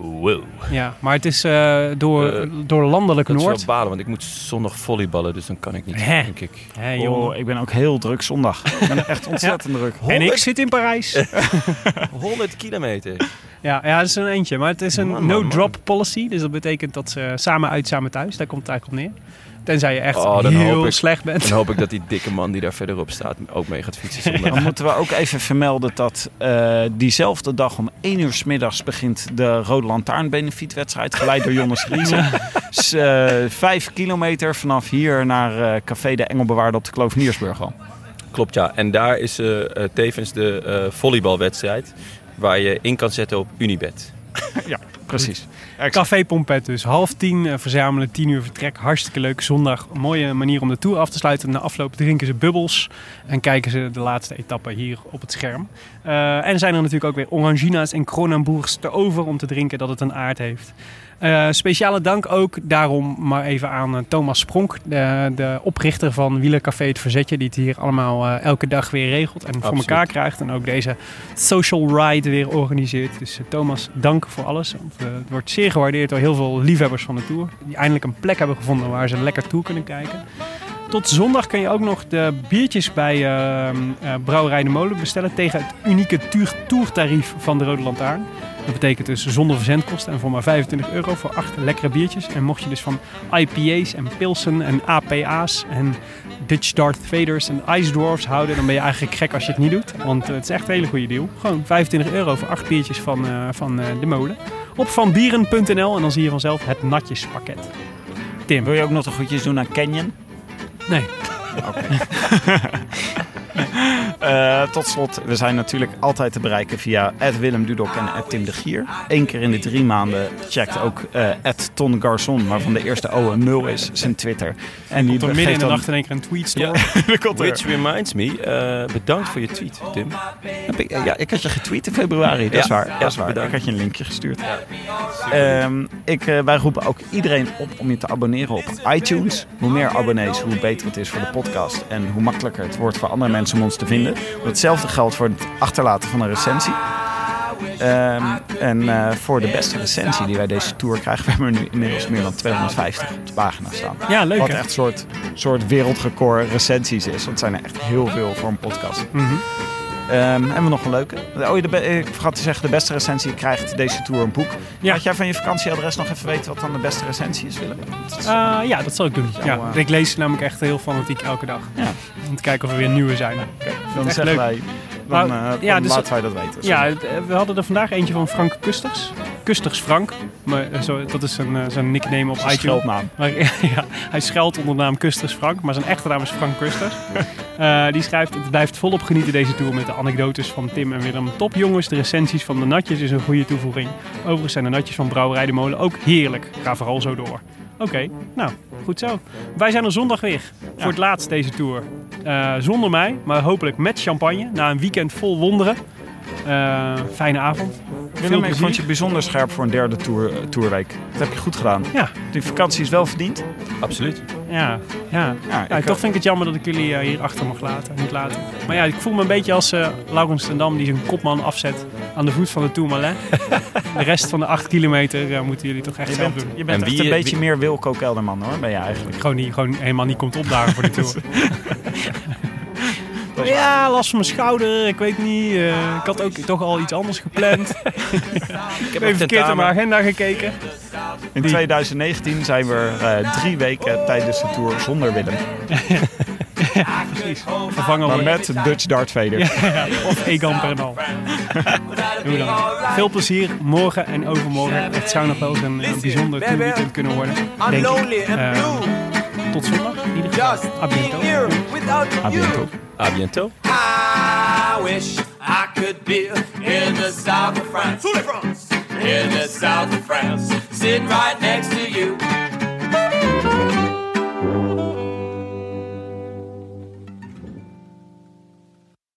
Wow.
Ja, maar het is eh, door,
Eh,
door landelijk
Dat is
Noord.
wel balen, want ik moet zondag volleyballen, dus dan kan ik niet,
Hè?
denk ik.
Hé, jongen.
Oh, ik ben ook heel druk zondag. Ik ben echt <laughs> ontzettend druk.
En ik zit in Parijs. <laughs>
100 kilometer.
Ja, ja, dat is een eentje. Maar het is een no-drop policy. Dus dat betekent dat ze samen uit, samen thuis. Daar komt het eigenlijk op neer. Tenzij je echt
Oh,
heel slecht bent.
Dan hoop ik dat die dikke man die daar verderop staat ook mee gaat fietsen.
Dan moeten we ook even vermelden dat eh, diezelfde dag om 1 uur 's middags begint de Rode Lantaarn benefietwedstrijd. Geleid door Jonas Riese. Dus, eh, vijf kilometer vanaf hier naar eh, Café de Engelbewaarde op de Kloveniersburg al.
Klopt, ja. En daar is tevens de eh, volleybalwedstrijd waar je in kan zetten op Unibet. <laughs>
Precies.
Café Pompet dus. Half tien eh, verzamelen, tien uur vertrek. Hartstikke leuk. Zondag mooie manier om de tour af te sluiten. Na afloop drinken ze bubbels. En kijken ze de laatste etappe hier op het scherm. Eh, en zijn er natuurlijk ook weer orangina's en Kronenbourgs te over om te drinken dat het een aard heeft. Eh, speciale dank ook daarom maar even aan eh, Thomas Spronk, de, de oprichter van Wielercafé Het Verzetje, die het hier allemaal eh, elke dag weer regelt en voor elkaar krijgt. En ook deze social ride weer organiseert. Dus Thomas, dank voor alles. Want, het wordt zeer gewaardeerd door heel veel liefhebbers van de Tour. Die eindelijk een plek hebben gevonden waar ze lekker toe kunnen kijken. Tot zondag kun je ook nog de biertjes bij eh, eh, Brouwerij de Molen bestellen tegen het unieke tourtarief van de Rode Lantaarn. Dat betekent dus zonder verzendkosten en voor maar 25 euro voor acht lekkere biertjes. En mocht je dus van IPA's en Pilsen en APA's en Dutch Darth Vaders en Ice Dwarfs houden, dan ben je eigenlijk gek als je het niet doet. Want het is echt een hele goede deal. Gewoon 25 euro voor acht biertjes van, eh, van eh, de molen. Op vanbieren.nl en dan zie je vanzelf het natjespakket. Tim.
Wil je ook nog de groetjes doen aan Canyon?
Nee. <laughs>
Eh, tot slot, we zijn natuurlijk altijd te bereiken via Willem Dudok en Tim de Gier. Eén keer in de drie maanden checkt ook eh Ton Garçon, waarvan de eerste O een 0 is, zijn Twitter. En die
Komt er midden in de
dan-
nacht in één keer een tweet
Ja. <laughs> Which reminds me, eh, bedankt voor je tweet, Tim.
Heb ik, ja, ik had je getweet in februari, dat is
Ja,
waar.
ja,
dat is waar.
bedankt.
Ik had je een linkje gestuurd. Ehm, ik, eh, wij roepen ook iedereen op om je te abonneren op iTunes. Hoe meer abonnees, hoe beter het is voor de podcast. En hoe makkelijker het wordt voor andere mensen om ons te vinden. Hetzelfde geldt voor het achterlaten van een recensie. Ehm, en eh, voor de beste recensie die wij deze tour krijgen, we hebben er nu inmiddels meer dan 250 op de pagina staan.
Ja, leuk
Wat
hè?
echt een soort, soort wereldrecord recensies is. Want het zijn er echt heel veel voor een podcast. Ehm, hebben we nog een leuke? Oh, de ik vergat te zeggen, de beste recensie krijgt deze tour een boek.
Ja.
Jij van je vakantieadres nog even weten wat dan de beste recensie is, Willem? Is-
Eh, ja, dat zal ik doen. Ja,
eh,
ik lees namelijk echt heel fanatiek elke dag.
Ja.
Om te kijken of er weer nieuwe zijn.
dan
echt
zeggen
leuk.
wij dan,
Maar,
eh,
ja, dus-
laten wij dat weten.
Ja, eh, we hadden er vandaag eentje van Frank Kusters. Kusters Frank. Maar, eh, zo, dat is eh, zijn nickname op iTunes.
scheldnaam. <laughs>
Maar, <laughs> ja, hij schuilt onder de naam Kusters Frank, maar zijn echte naam is Frank Kusters. Die schrijft, het blijft volop genieten deze tour met de anekdotes van Tim en Willem. Top jongens, de recensies van de natjes is een goede toevoeging. Overigens zijn de natjes van Brouwerij de Molen ook heerlijk. Ga vooral zo door. Oké, nou, goed zo. Wij zijn er zondag weer voor het laatst deze tour. Eh, zonder mij, maar hopelijk met champagne. Na een weekend vol wonderen. Eh, fijne avond.
Willem, ik vond je bijzonder scherp voor een derde tour, eh, tourweek. Dat heb je goed gedaan.
Ja,
Die vakantie is wel verdiend.
Absoluut.
ja, ja.
Ja,
Ja,
ik,
toch vind ik het jammer dat ik jullie eh, hier achter mag laten, moet laten. Maar ja, ik voel me een beetje als eh Laurens ten Dam die zijn kopman afzet aan de voet van de Tourmalet. <laughs> de rest van de acht kilometer eh, moeten jullie toch echt
je
zelf
bent,
doen.
je bent
En
echt
wie-
een beetje
wie-
meer Wilco Kelderman hoor, ben je eigenlijk.
Gewoon, niet, gewoon helemaal niet komt opdagen voor de <laughs> Tour. <laughs> ja, last van mijn schouder, ik weet niet. eh, ik had ook toch al iets anders gepland. <laughs> ik heb even verkeerd in mijn agenda gekeken.
In 2019 zijn we eh, drie weken tijdens de tour zonder Willem. <laughs>
Precies. Vervangen
Maar met Dutch Dart Vader. <laughs>
of Egan Bernal. Hoe dan ook. Veel plezier morgen en overmorgen. Het zou nog wel eens een, een bijzonder tourweekend kunnen worden.
I'm
Denk ik.
lonely and blue.
tot zondag in ieder geval.
Just
A
being
bientôt.
here without
A
you.
bientôt.
A bientôt.
I wish I could be in the south of France. In the south of France, sitting right next to you.